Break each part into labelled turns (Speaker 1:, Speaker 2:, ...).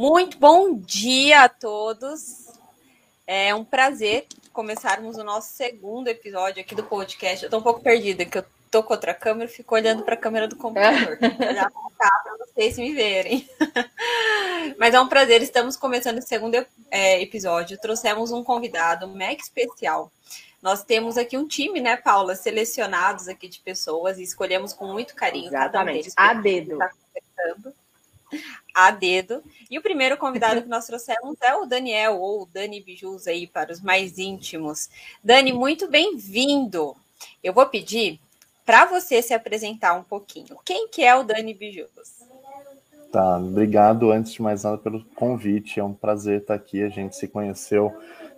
Speaker 1: Muito bom dia a todos. É um prazer começarmos o nosso segundo episódio aqui do podcast. Eu tô um pouco perdida, que eu tô com outra câmera e fico olhando para a câmera do computador. olhar para vocês me verem. Mas é um prazer, estamos começando o segundo é, episódio. Trouxemos um convidado mega especial. Nós temos aqui um time, né, Paula, selecionados aqui de pessoas e escolhemos com muito carinho
Speaker 2: Exatamente. cada um deles. A dedo. Tá
Speaker 1: a dedo. E o primeiro convidado que nós trouxemos é o Daniel, ou Dani Bijus aí para os mais íntimos. Dani, muito bem-vindo. Eu vou pedir para você se apresentar um pouquinho. Quem que é o Dani Bijus?
Speaker 3: Tá, obrigado antes de mais nada pelo convite. É um prazer estar aqui. A gente se conheceu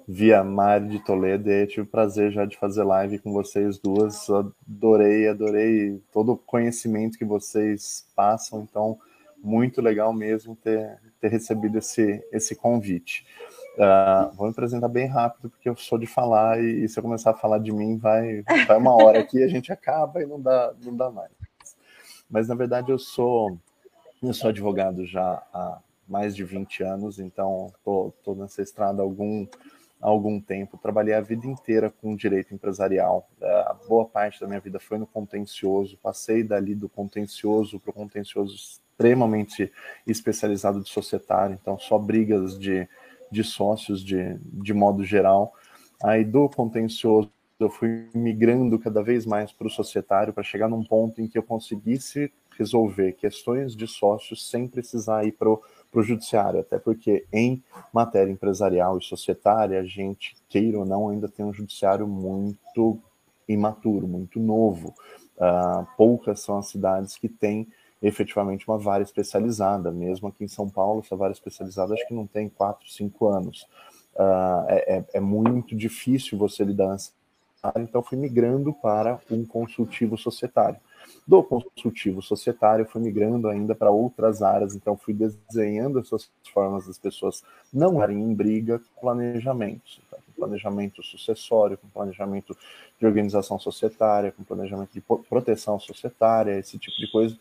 Speaker 3: via Mari de Toledo e tive o prazer já de fazer live com vocês duas. Adorei, adorei todo o conhecimento que vocês passam. Então, muito legal mesmo ter, ter recebido esse, esse convite. Uh, vou me apresentar bem rápido, porque eu sou de falar, e, e, se eu começar a falar de mim, vai, vai uma hora aqui, a gente acaba e não dá, não dá mais. Mas, na verdade, eu sou, eu sou advogado já há mais de 20 anos, então estou nessa estrada há algum, há algum tempo. Trabalhei a vida inteira com direito empresarial. Uh, boa parte da minha vida foi no contencioso, passei dali do contencioso para o contencioso extremamente especializado de societário, então só brigas de, de sócios de, de modo geral. Aí do contencioso eu fui migrando cada vez mais para o societário para chegar num ponto em que eu conseguisse resolver questões de sócios sem precisar ir para o judiciário, até porque em matéria empresarial e societária, a gente, queira ou não, ainda tem um judiciário muito imaturo, muito novo. Uh, poucas são as cidades que têm efetivamente uma vara especializada. Mesmo aqui em São Paulo, essa vara especializada acho que não tem 4, 5 anos. Uh, é, é, muito difícil você lidar nessa área, então fui migrando para um consultivo societário. Do consultivo societário, fui migrando ainda para outras áreas, então fui desenhando essas formas das pessoas não estarem em briga com planejamento, tá? com planejamento sucessório, com planejamento de organização societária, com planejamento de proteção societária, esse tipo de coisa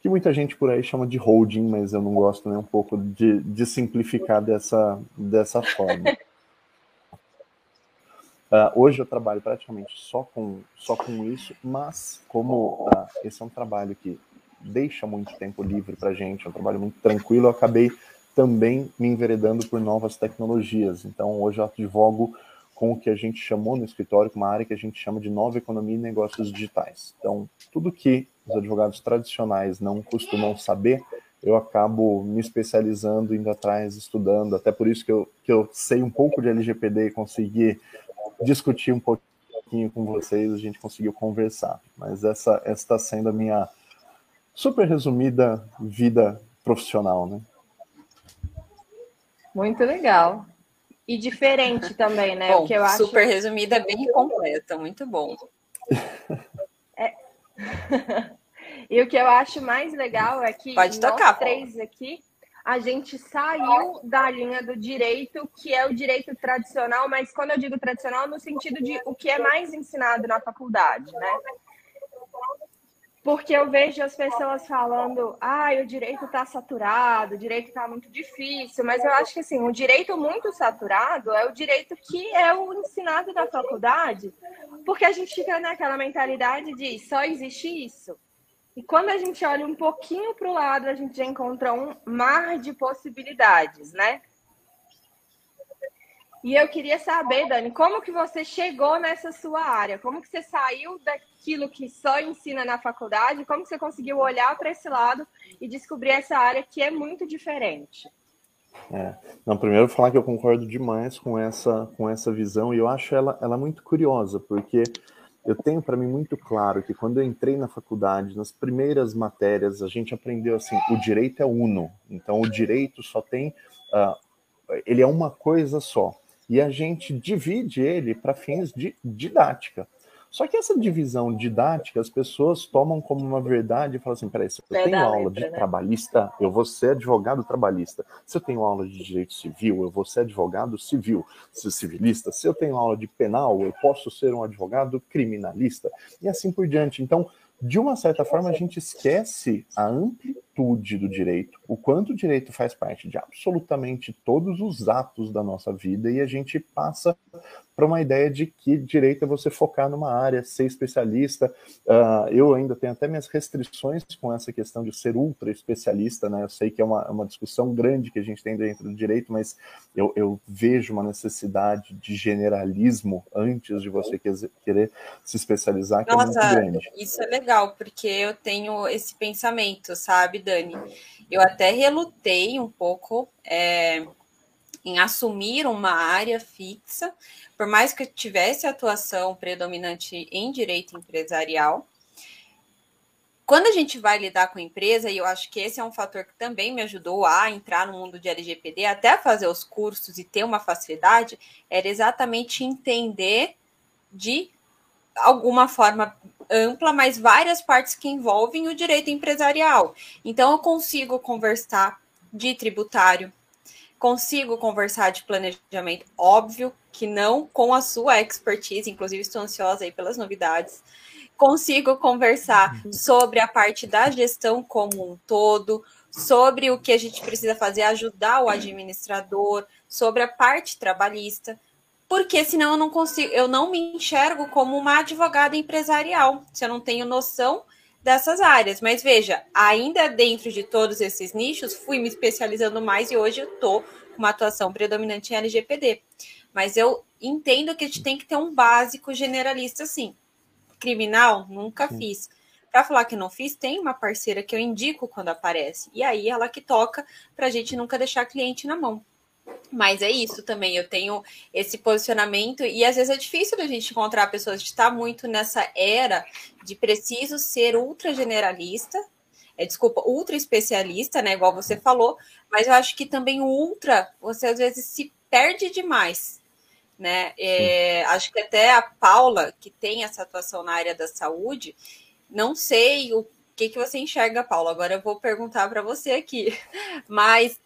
Speaker 3: que muita gente por aí chama de holding, mas eu não gosto nem um pouco de, de simplificar dessa, dessa forma. Uh, hoje eu trabalho praticamente só com, só com isso, mas como uh, esse é um trabalho que deixa muito tempo livre para gente, é um trabalho muito tranquilo, eu acabei também me enveredando por novas tecnologias. Então hoje eu advogo com o que a gente chamou no escritório, uma área que a gente chama de nova economia e negócios digitais. Então, tudo que os advogados tradicionais não costumam saber, eu acabo me especializando, indo atrás, estudando, até por isso que eu, que eu sei um pouco de LGPD e consegui discutir um pouquinho com vocês, a gente conseguiu conversar. Mas essa está sendo a minha super resumida vida profissional, né?
Speaker 2: Muito legal. E diferente também, né?
Speaker 1: Bom, o que eu acho... super resumida, bem completa, muito bom.
Speaker 2: É... e o que eu acho mais legal é que
Speaker 1: Pode tocar,
Speaker 2: nós três aqui, a gente saiu da linha do direito, que é o direito tradicional, mas quando eu digo tradicional, no sentido de o que é mais ensinado na faculdade, né? Porque eu vejo as pessoas falando, ah, o direito está saturado, o direito está muito difícil, mas eu acho que assim, o direito muito saturado é o direito que é o ensinado na faculdade, porque a gente fica naquela mentalidade de só existe isso. E quando a gente olha um pouquinho para o lado, a gente já encontra um mar de possibilidades, né? E eu queria saber, Dani, como que você chegou nessa sua área? Como que você saiu daquilo que só ensina na faculdade? Como que você conseguiu olhar para esse lado e descobrir essa área que é muito diferente?
Speaker 3: É. Não, primeiro falar que eu concordo demais com essa, com essa visão e eu acho ela, ela muito curiosa, porque eu tenho para mim muito claro que quando eu entrei na faculdade, nas primeiras matérias, a gente aprendeu assim, o direito é uno, então o direito só tem, uh, ele é uma coisa só e a gente divide ele para fins de didática. Só que essa divisão didática as pessoas tomam como uma verdade e falam assim: peraí, se eu tenho aula de né? trabalhista, eu vou ser advogado trabalhista. Se eu tenho aula de direito civil, eu vou ser advogado civil, civilista. Se eu tenho aula de penal, eu posso ser um advogado criminalista. E assim por diante. Então, de uma certa forma, a gente esquece a amplitude do direito, o quanto o direito faz parte de absolutamente todos os atos da nossa vida e a gente passa para uma ideia de que direito é você focar numa área, ser especialista. Uh, eu ainda tenho até minhas restrições com essa questão de ser ultra especialista, né? Eu sei que é uma, uma discussão grande que a gente tem dentro do direito, mas eu, eu vejo uma necessidade de generalismo antes de você querer se especializar, que Nossa, é muito grande.
Speaker 1: Isso é legal, porque eu tenho esse pensamento, sabe, Dani? Eu até relutei um pouco. É em assumir uma área fixa, por mais que eu tivesse atuação predominante em direito empresarial. Quando a gente vai lidar com empresa, e eu acho que esse é um fator que também me ajudou a entrar no mundo de LGPD, até fazer os cursos e ter uma facilidade, era exatamente entender de alguma forma ampla, mas várias partes que envolvem o direito empresarial. Então, eu consigo conversar de tributário, Consigo conversar de planejamento, óbvio que não com a sua expertise, inclusive estou ansiosa aí pelas novidades. Consigo conversar sobre a parte da gestão como um todo, sobre o que a gente precisa fazer, ajudar o administrador, sobre a parte trabalhista, porque senão eu não consigo, eu não me enxergo como uma advogada empresarial, se eu não tenho noção dessas áreas. Mas veja, ainda dentro de todos esses nichos, fui me especializando mais e hoje eu estou com uma atuação predominante em LGPD. Mas eu entendo que a gente tem que ter um básico generalista, sim. Criminal, nunca fiz. Para falar que não fiz, tem uma parceira que eu indico quando aparece. E aí ela que toca para a gente nunca deixar cliente na mão. Mas é isso também, eu tenho esse posicionamento e às vezes é difícil da gente encontrar pessoas que está muito nessa era de preciso ser ultra generalista, é, desculpa, ultra especialista, né, igual você falou, mas eu acho que também o ultra, você às vezes se perde demais, né, é, acho que até a Paula, que tem essa atuação na área da saúde, não sei o que, que você enxerga, Paula, agora eu vou perguntar para você aqui, mas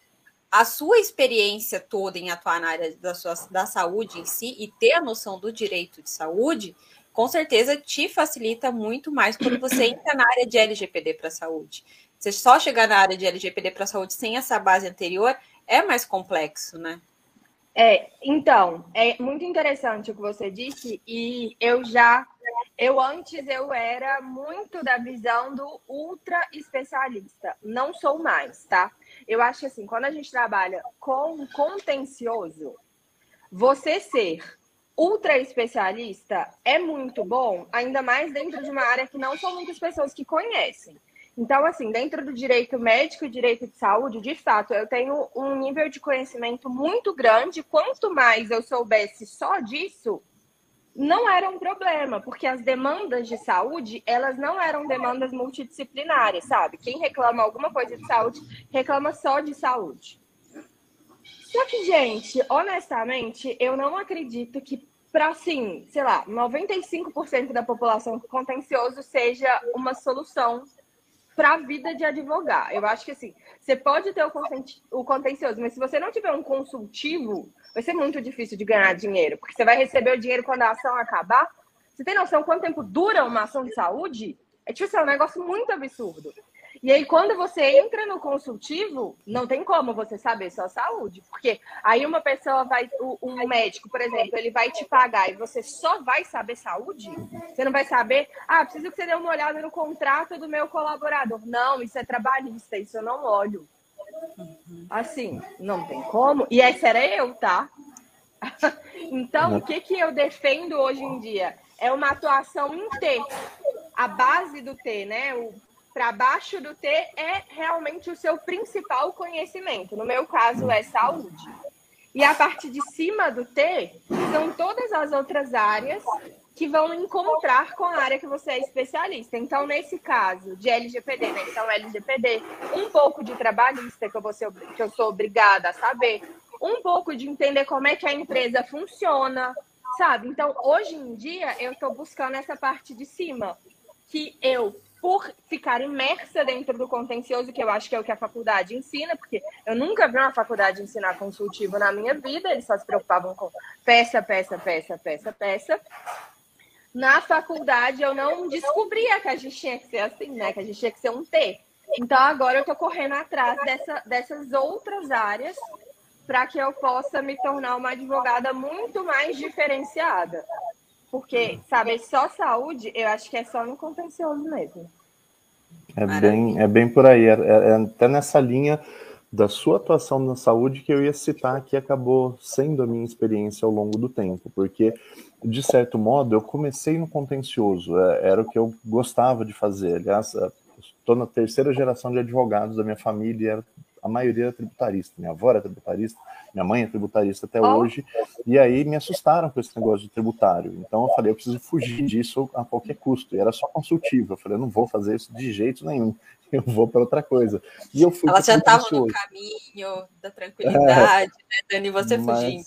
Speaker 1: a sua experiência toda em atuar na área da, sua, da saúde em si e ter a noção do direito de saúde, com certeza te facilita muito mais quando você entra na área de LGPD para a saúde. Você só chegar na área de LGPD para a saúde sem essa base anterior é mais complexo, né?
Speaker 2: É, então, é muito interessante o que você disse, e eu já, eu antes eu era muito da visão do ultra especialista. Não sou mais, tá? Eu acho que assim, quando a gente trabalha com contencioso, você ser ultra especialista é muito bom, ainda mais dentro de uma área que não são muitas pessoas que conhecem. Então, assim, dentro do direito médico e direito de saúde, de fato, eu tenho um nível de conhecimento muito grande. Quanto mais eu soubesse só disso, não era um problema, porque as demandas de saúde, elas não eram demandas multidisciplinares, sabe? Quem reclama alguma coisa de saúde, reclama só de saúde. Só que, gente, honestamente, eu não acredito que para, assim, sei lá, 95% da população contencioso seja uma solução para a vida de advogar. Eu acho que, assim, você pode ter o contencioso, mas se você não tiver um consultivo, vai ser muito difícil de ganhar dinheiro, porque você vai receber o dinheiro quando a ação acabar. Você tem noção quanto tempo dura uma ação de saúde? É tipo assim, é um negócio muito absurdo. E aí, quando você entra no consultivo, não tem como você saber sua saúde. Porque aí uma pessoa vai, um médico, por exemplo, ele vai te pagar e você só vai saber saúde? Você não vai saber, ah, preciso que você dê uma olhada no contrato do meu colaborador. Não, isso é trabalhista, isso eu não olho. Assim, não tem como. E essa era eu, tá? então, o que, que eu defendo hoje em dia? É uma atuação em T. A base do T, né? O para baixo do T é realmente o seu principal conhecimento. No meu caso, é saúde. E a parte de cima do T são todas as outras áreas que vão encontrar com a área que você é especialista. Então, nesse caso de LGPD, né? Então, LGPD, um pouco de trabalhista, que eu, vou ser, que eu sou obrigada a saber, um pouco de entender como é que a empresa funciona, sabe? Então, hoje em dia, eu estou buscando essa parte de cima, que eu por ficar imersa dentro do contencioso, que eu acho que é o que a faculdade ensina, porque eu nunca vi uma faculdade ensinar consultivo na minha vida, eles só se preocupavam com peça, peça, peça, peça, peça. Na faculdade eu não descobria que a gente tinha que ser assim, né? Que a gente tinha que ser um T. Então agora eu estou correndo atrás dessa, dessas outras áreas para que eu possa me tornar uma advogada muito mais diferenciada. Porque, sabe, só saúde, eu acho que é só no contencioso mesmo.
Speaker 3: É bem, é bem por aí. É, é, é até nessa linha da sua atuação na saúde que eu ia citar que acabou sendo a minha experiência ao longo do tempo, porque de certo modo eu comecei no contencioso, é, era o que eu gostava de fazer. Aliás, estou na terceira geração de advogados da minha família, a maioria era tributarista. Minha avó era tributarista, minha mãe é tributarista até oh. hoje, e aí me assustaram com esse negócio de tributário. Então eu falei, eu preciso fugir disso a qualquer custo. E era só consultivo. Eu falei, eu não vou fazer isso de jeito nenhum. Eu vou para outra coisa. E eu fui
Speaker 1: Ela já estava no caminho da tranquilidade, é, né, Dani? Você mas, fugindo.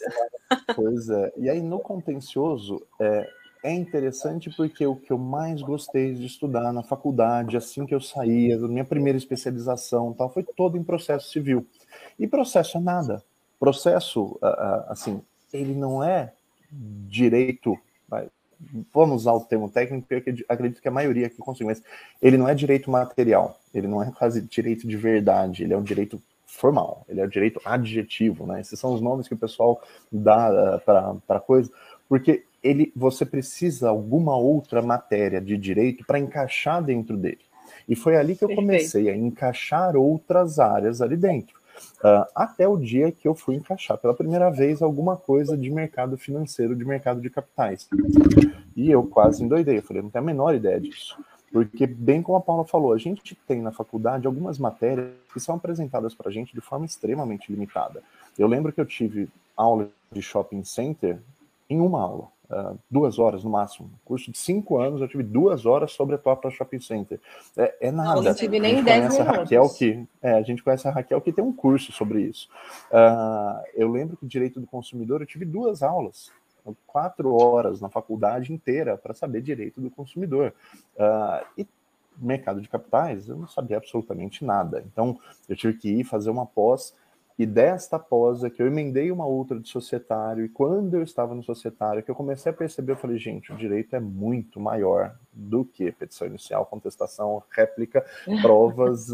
Speaker 3: Pois é. E aí no contencioso, é, é interessante porque o que eu mais gostei de estudar na faculdade, assim que eu saía, minha primeira especialização, tal, foi todo em processo civil. E processo é nada. Processo, assim, ele não é direito. Vamos usar o termo técnico, porque acredito que a maioria aqui consegue, mas ele não é direito material, ele não é quase direito de verdade, ele é um direito formal, ele é o direito adjetivo, né? Esses são os nomes que o pessoal dá uh, para coisa, porque ele, você precisa alguma outra matéria de direito para encaixar dentro dele. E foi ali que eu comecei a encaixar outras áreas ali dentro. Uh, até o dia que eu fui encaixar pela primeira vez alguma coisa de mercado financeiro, de mercado de capitais. E eu quase endoidei, eu falei, não tenho a menor ideia disso. Porque, bem como a Paula falou, a gente tem na faculdade algumas matérias que são apresentadas para a gente de forma extremamente limitada. Eu lembro que eu tive aula de shopping center em uma aula. Uh, duas horas no máximo. Curso de cinco anos, eu tive duas horas sobre a própria shopping center. É, é nada. Não,
Speaker 2: tive nem dez minutos.
Speaker 3: A Raquel que, é, a gente conhece a Raquel que tem um curso sobre isso. Uh, eu lembro que direito do consumidor eu tive duas aulas, quatro horas na faculdade inteira para saber direito do consumidor. Uh, e mercado de capitais, eu não sabia absolutamente nada. Então, eu tive que ir fazer uma pós e desta pós é que eu emendei uma outra de societário, e quando eu estava no societário, que eu comecei a perceber, eu falei, gente, o direito é muito maior do que petição inicial, contestação, réplica, provas,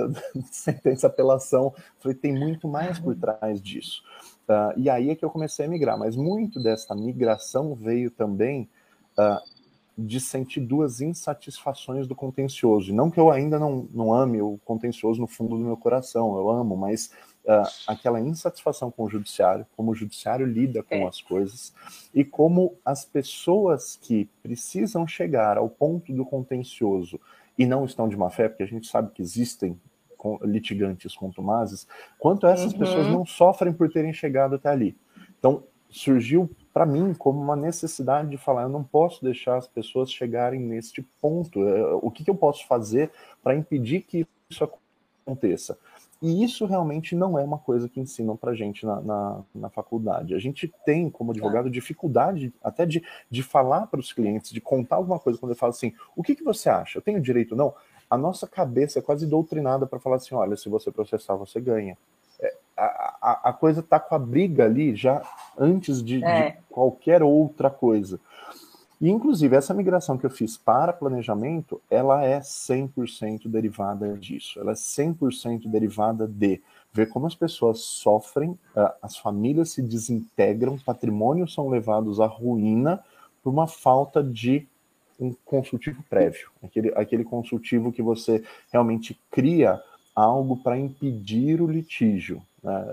Speaker 3: sentença, apelação. Eu falei, tem muito mais por trás disso. Uh, e aí é que eu comecei a migrar, mas muito desta migração veio também uh, de sentir duas insatisfações do contencioso. E não que eu ainda não, não ame o contencioso no fundo do meu coração, eu amo, mas uh, aquela insatisfação com o judiciário, como o judiciário lida com é. as coisas e como as pessoas que precisam chegar ao ponto do contencioso e não estão de má fé, porque a gente sabe que existem litigantes contumazes, quanto essas uhum. pessoas não sofrem por terem chegado até ali. Então, surgiu para mim como uma necessidade de falar, eu não posso deixar as pessoas chegarem neste ponto. É, o que, que eu posso fazer para impedir que isso aconteça? E isso realmente não é uma coisa que ensinam para gente na, na, na, faculdade. A gente tem, como advogado, dificuldade até de, de falar para os clientes, de contar alguma coisa quando eu falo assim: o que, que você acha? Eu tenho direito? Não. A nossa cabeça é quase doutrinada para falar assim: olha, se você processar, você ganha. É, a, a, a, coisa está com a briga ali já antes de, é. de qualquer outra coisa. E, inclusive, essa migração que eu fiz para planejamento, ela é 100% derivada disso. Ela é 100% derivada de ver como as pessoas sofrem, as famílias se desintegram, patrimônios são levados à ruína por uma falta de um consultivo prévio. Aquele, aquele consultivo que você realmente cria algo para impedir o litígio. Né?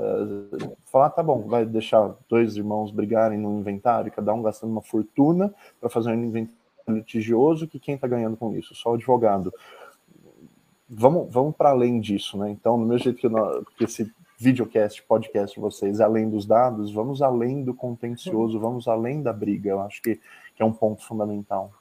Speaker 3: Falar, tá bom, vai deixar dois irmãos brigarem no inventário, cada um gastando uma fortuna para fazer um inventário litigioso, que quem está ganhando com isso? Só o advogado. Vamos, vamos para além disso, né? Então, no mesmo jeito que, eu, que esse videocast, podcast de vocês, além dos dados, vamos além do contencioso, vamos além da briga. Eu acho que, que é um ponto fundamental.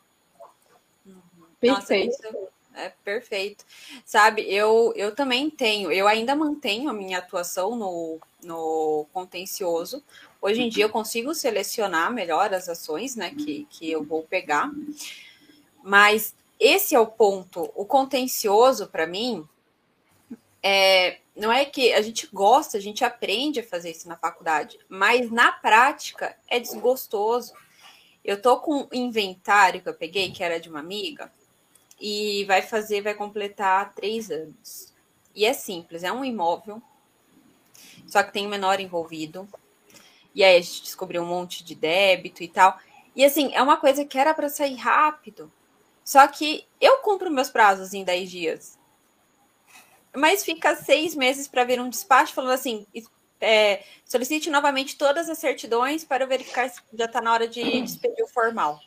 Speaker 1: Perfeito. Nossa, é perfeito. Sabe, eu, eu também tenho, eu ainda mantenho a minha atuação no, no contencioso. Hoje em dia eu consigo selecionar melhor as ações né, que, que eu vou pegar. Mas esse é o ponto. O contencioso, para mim, é, não é que a gente gosta, a gente aprende a fazer isso na faculdade, mas na prática é desgostoso. Eu tô com um inventário que eu peguei, que era de uma amiga, e vai fazer, vai completar três anos. E é simples, é um imóvel, só que tem um menor envolvido. E aí a gente descobriu um monte de débito e tal. E assim, é uma coisa que era para sair rápido. Só que eu cumpro meus prazos em 10 dias. Mas fica seis meses para vir um despacho falando assim: é, solicite novamente todas as certidões para verificar se já está na hora de despedir o formal.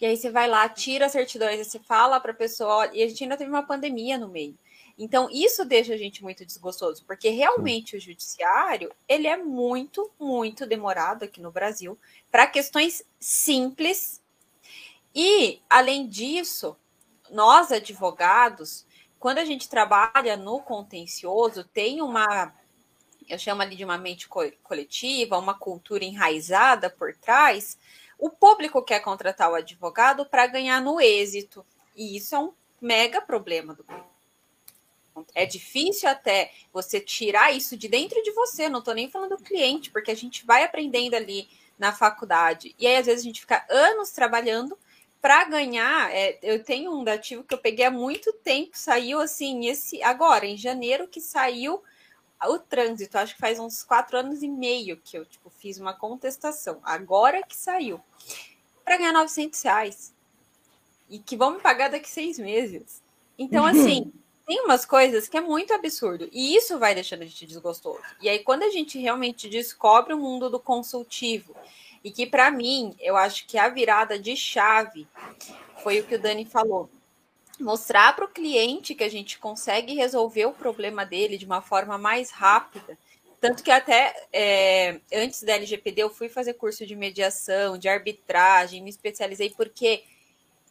Speaker 1: E aí você vai lá, tira as certidões, você fala para a pessoa, e a gente ainda teve uma pandemia no meio. Então, isso deixa a gente muito desgostoso, porque realmente o judiciário, ele é muito, muito demorado aqui no Brasil para questões simples. E, além disso, nós advogados, quando a gente trabalha no contencioso, tem uma, eu chamo ali de uma mente coletiva, uma cultura enraizada por trás, o público quer contratar o advogado para ganhar no êxito. E isso é um mega problema do é difícil até você tirar isso de dentro de você, não estou nem falando do cliente, porque a gente vai aprendendo ali na faculdade. E aí, às vezes, a gente fica anos trabalhando para ganhar. É, eu tenho um dativo que eu peguei há muito tempo, saiu assim, esse agora, em janeiro, que saiu o trânsito, acho que faz uns quatro anos e meio que eu tipo, fiz uma contestação, agora que saiu, para ganhar 900 reais. E que vão me pagar daqui seis meses. Então, uhum. assim, tem umas coisas que é muito absurdo. E isso vai deixando a gente desgostoso. E aí, quando a gente realmente descobre o mundo do consultivo, e que, para mim, eu acho que a virada de chave foi o que o Dani falou mostrar para o cliente que a gente consegue resolver o problema dele de uma forma mais rápida. Tanto que até é, antes da LGPD eu fui fazer curso de mediação, de arbitragem, me especializei porque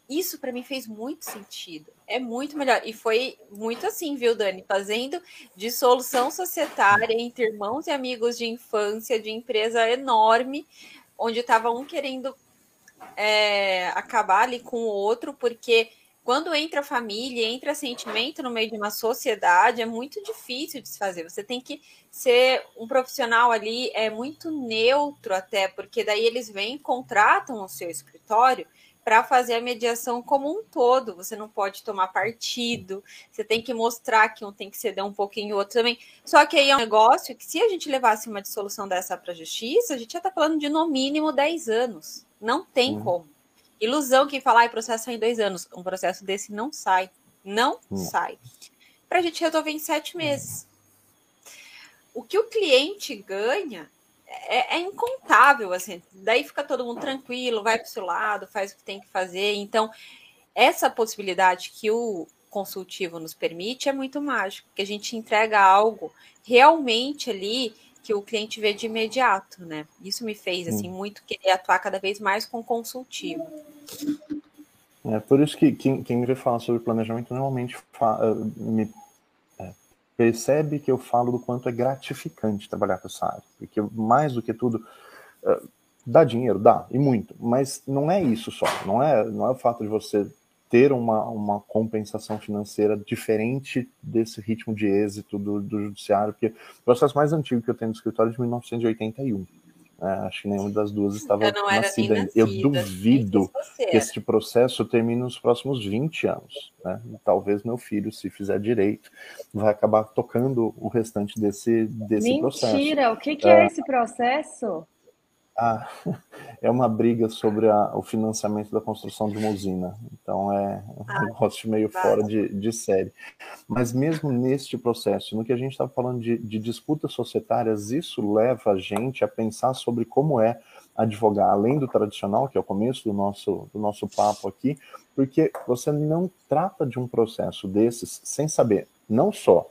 Speaker 1: isso para mim fez muito sentido. É muito melhor. E foi muito assim, viu, Dani? Fazendo de solução societária entre irmãos e amigos de infância, de empresa enorme, onde estava um querendo é, acabar ali com o outro, porque quando entra família, entra sentimento no meio de uma sociedade, é muito difícil de se fazer. Você tem que ser um profissional ali, é muito neutro até, porque daí eles vêm, contratam o seu escritório para fazer a mediação como um todo. Você não pode tomar partido, você tem que mostrar que um tem que ceder um pouquinho o outro também. Só que aí é um negócio que, se a gente levasse uma dissolução dessa para a justiça, a gente já está falando de no mínimo 10 anos. Não tem como. Ilusão quem falar, ah, processo em dois anos. Um processo desse não sai. Não hum. sai. Para a gente resolver em sete meses. O que o cliente ganha é, é, incontável, assim. Daí fica todo mundo tranquilo, vai para o seu lado, faz o que tem que fazer. Então, essa possibilidade que o consultivo nos permite é muito mágico, que a gente entrega algo realmente ali que o cliente vê de imediato, né? Isso me fez assim muito querer atuar cada vez mais com consultivo.
Speaker 3: É por isso que quem, quem me vê falar sobre planejamento normalmente fala, me é, percebe que eu falo do quanto é gratificante trabalhar com essa área, porque mais do que tudo é, dá dinheiro, dá e muito, mas não é isso só, não é não é o fato de você ter uma, uma compensação financeira diferente desse ritmo de êxito do, do judiciário, porque o processo mais antigo que eu tenho no escritório é de 1981. Né? Acho que nenhuma das duas estava nascida ainda. Eu duvido que este processo termine nos próximos 20 anos. Né? Talvez meu filho, se fizer direito, vai acabar tocando o restante desse, desse
Speaker 2: Mentira,
Speaker 3: processo.
Speaker 2: Mentira, o que, que é, é esse processo?
Speaker 3: Ah, é uma briga sobre a, o financiamento da construção de uma usina. Então é um ah, negócio meio fora de, de série. Mas mesmo neste processo, no que a gente está falando de, de disputas societárias, isso leva a gente a pensar sobre como é advogar, além do tradicional, que é o começo do nosso, do nosso papo aqui, porque você não trata de um processo desses sem saber não só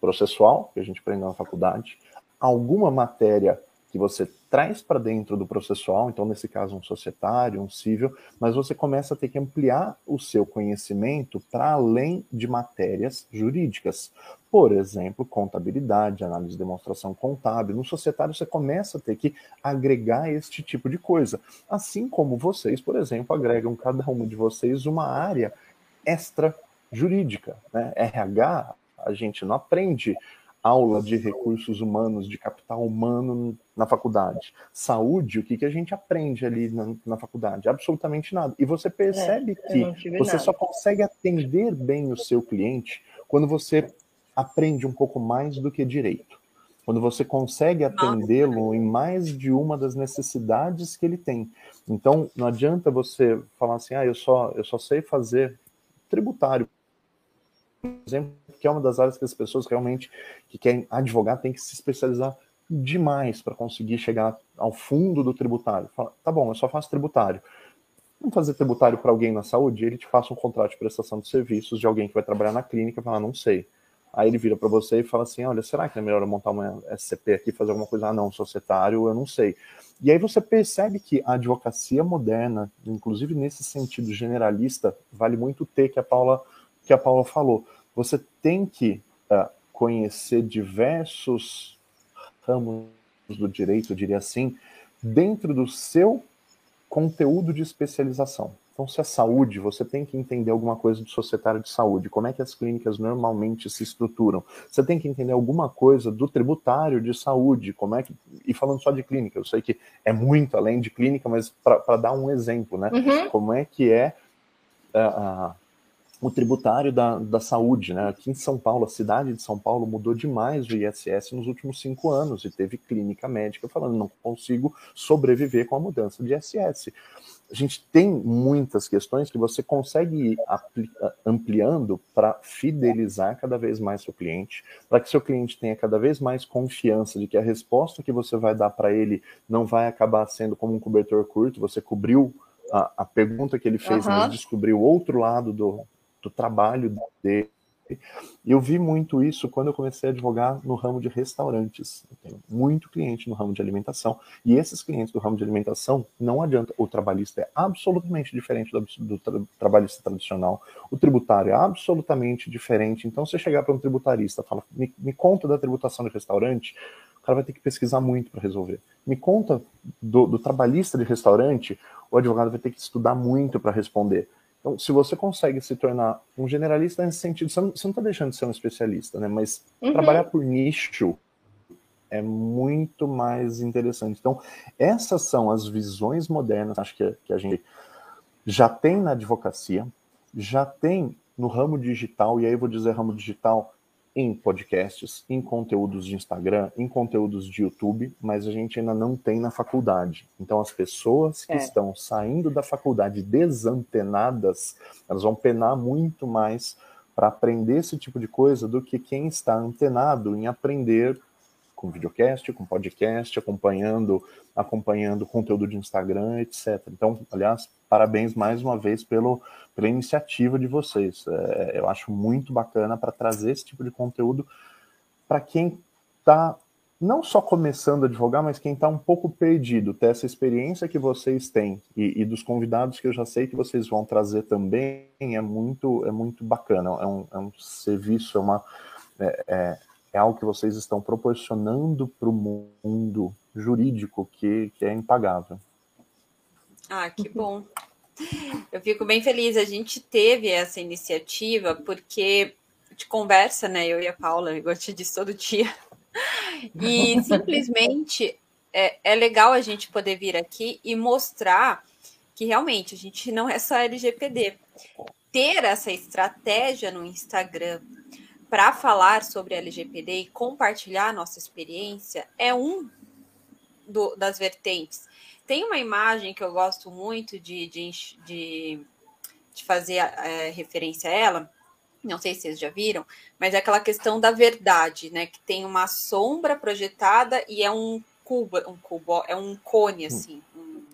Speaker 3: processual, que a gente aprendeu na faculdade, alguma matéria que você traz para dentro do processual, então nesse caso um societário, um civil, mas você começa a ter que ampliar o seu conhecimento para além de matérias jurídicas. Por exemplo, contabilidade, análise de demonstração contábil. No societário você começa a ter que agregar este tipo de coisa. Assim como vocês, por exemplo, agregam cada um de vocês uma área extra jurídica. Né? RH, a gente não aprende aula de recursos humanos, de capital humano na faculdade? Saúde, o que, que a gente aprende ali na, na faculdade? Absolutamente nada. E você percebe é, que você nada. só consegue atender bem o seu cliente quando você aprende um pouco mais do que direito. Quando você consegue atendê-lo em mais de uma das necessidades que ele tem. Então, não adianta você falar assim, ah, eu só, eu só sei fazer tributário, por exemplo, que é uma das áreas que as pessoas realmente que querem advogar têm que se especializar demais para conseguir chegar ao fundo do tributário. Fala, tá bom, eu só faço tributário. Vamos fazer tributário para alguém na saúde? Ele te faça um contrato de prestação de serviços de alguém que vai trabalhar na clínica fala, ah, não sei. Aí ele vira para você e fala assim: olha, será que é melhor eu montar uma SCP aqui, fazer alguma coisa? Ah, não, societário, eu não sei. E aí você percebe que a advocacia moderna, inclusive nesse sentido generalista, vale muito ter que a Paula que a Paula falou. Você tem que uh, conhecer diversos ramos do direito, eu diria assim, dentro do seu conteúdo de especialização. Então, se é saúde, você tem que entender alguma coisa do societário de saúde, como é que as clínicas normalmente se estruturam. Você tem que entender alguma coisa do tributário de saúde, como é que. E falando só de clínica, eu sei que é muito além de clínica, mas para dar um exemplo, né? Uhum. Como é que é. Uh, uh, o tributário da, da saúde, né? Aqui em São Paulo, a cidade de São Paulo mudou demais o ISS nos últimos cinco anos e teve clínica médica falando não consigo sobreviver com a mudança de ISS. A gente tem muitas questões que você consegue ir ampliando para fidelizar cada vez mais seu cliente, para que seu cliente tenha cada vez mais confiança de que a resposta que você vai dar para ele não vai acabar sendo como um cobertor curto, você cobriu a, a pergunta que ele fez, uhum. mas descobriu o outro lado do, do trabalho dele. Eu vi muito isso quando eu comecei a advogar no ramo de restaurantes. Eu tenho muito cliente no ramo de alimentação. E esses clientes do ramo de alimentação, não adianta. O trabalhista é absolutamente diferente do, do tra trabalhista tradicional. O tributário é absolutamente diferente. Então, se chegar para um tributarista falar, me, me conta da tributação de restaurante, o cara vai ter que pesquisar muito para resolver. Me conta do, do trabalhista de restaurante, o advogado vai ter que estudar muito para responder. Então, se você consegue se tornar um generalista nesse sentido, você não está deixando de ser um especialista, né? Mas uhum. trabalhar por nicho é muito mais interessante. Então, essas são as visões modernas, acho que, que a gente já tem na advocacia, já tem no ramo digital, e aí eu vou dizer ramo digital em podcasts, em conteúdos de Instagram, em conteúdos de YouTube, mas a gente ainda não tem na faculdade. Então, as pessoas que é. estão saindo da faculdade desantenadas, elas vão penar muito mais para aprender esse tipo de coisa do que quem está antenado em aprender com videocast, com podcast, acompanhando, acompanhando conteúdo de Instagram, etc. Então, aliás, parabéns mais uma vez pelo, pela iniciativa de vocês. É, eu acho muito bacana para trazer esse tipo de conteúdo para quem está não só começando a advogar, mas quem está um pouco perdido, ter essa experiência que vocês têm e, e, dos convidados que eu já sei que vocês vão trazer também é muito é muito bacana. É um, é um serviço, é uma é, é, algo que vocês estão proporcionando para o mundo jurídico que, que é impagável.
Speaker 1: Ah, que bom. Eu fico bem feliz. A gente teve essa iniciativa porque de conversa, né? Eu e a Paula, igual eu te disse todo dia. E simplesmente é, é legal a gente poder vir aqui e mostrar que realmente a gente não é só LGPD. Ter essa estratégia no Instagram para falar sobre LGPD e compartilhar nossa experiência é um do, das vertentes. Tem uma imagem que eu gosto muito de, de, de, de fazer é, referência a ela, não sei se vocês já viram, mas é aquela questão da verdade, né? Que tem uma sombra projetada e é um cubo, um cubo, é um cone, hum. assim. Um,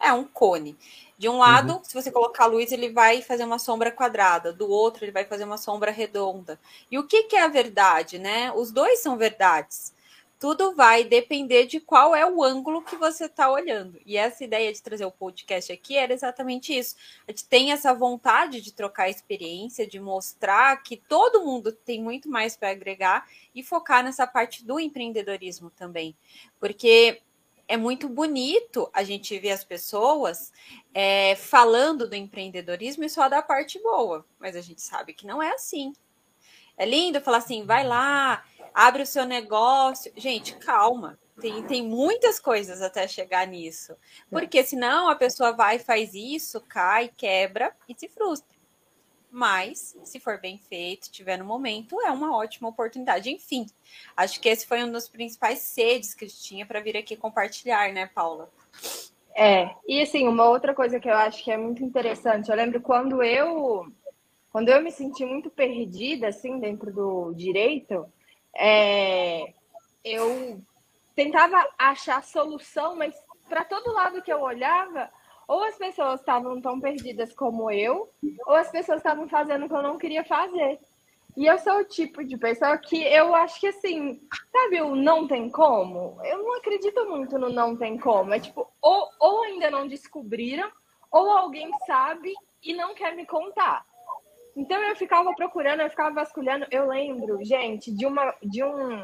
Speaker 1: é um cone. De um lado, uhum. se você colocar a luz, ele vai fazer uma sombra quadrada. Do outro, ele vai fazer uma sombra redonda. E o que, que é a verdade, né? Os dois são verdades. Tudo vai depender de qual é o ângulo que você está olhando. E essa ideia de trazer o podcast aqui era exatamente isso. A gente tem essa vontade de trocar experiência, de mostrar que todo mundo tem muito mais para agregar e focar nessa parte do empreendedorismo também. Porque é muito bonito a gente ver as pessoas é, falando do empreendedorismo e só da parte boa, mas a gente sabe que não é assim. É lindo falar assim, vai lá, abre o seu negócio. Gente, calma. Tem, tem muitas coisas até chegar nisso. Porque senão a pessoa vai, faz isso, cai, quebra e se frustra. Mas, se for bem feito, tiver no momento, é uma ótima oportunidade. Enfim, acho que esse foi um dos principais sedes que eu tinha para vir aqui compartilhar, né, Paula?
Speaker 2: É, e assim, uma outra coisa que eu acho que é muito interessante, eu lembro quando eu quando eu me senti muito perdida, assim, dentro do direito, é, eu tentava achar solução, mas para todo lado que eu olhava, ou as pessoas estavam tão perdidas como eu, ou as pessoas estavam fazendo o que eu não queria fazer. E eu sou o tipo de pessoa que eu acho que assim, sabe, o não tem como? Eu não acredito muito no não tem como. É tipo, ou, ou ainda não descobriram, ou alguém sabe e não quer me contar. Então eu ficava procurando, eu ficava vasculhando. Eu lembro, gente, de uma de um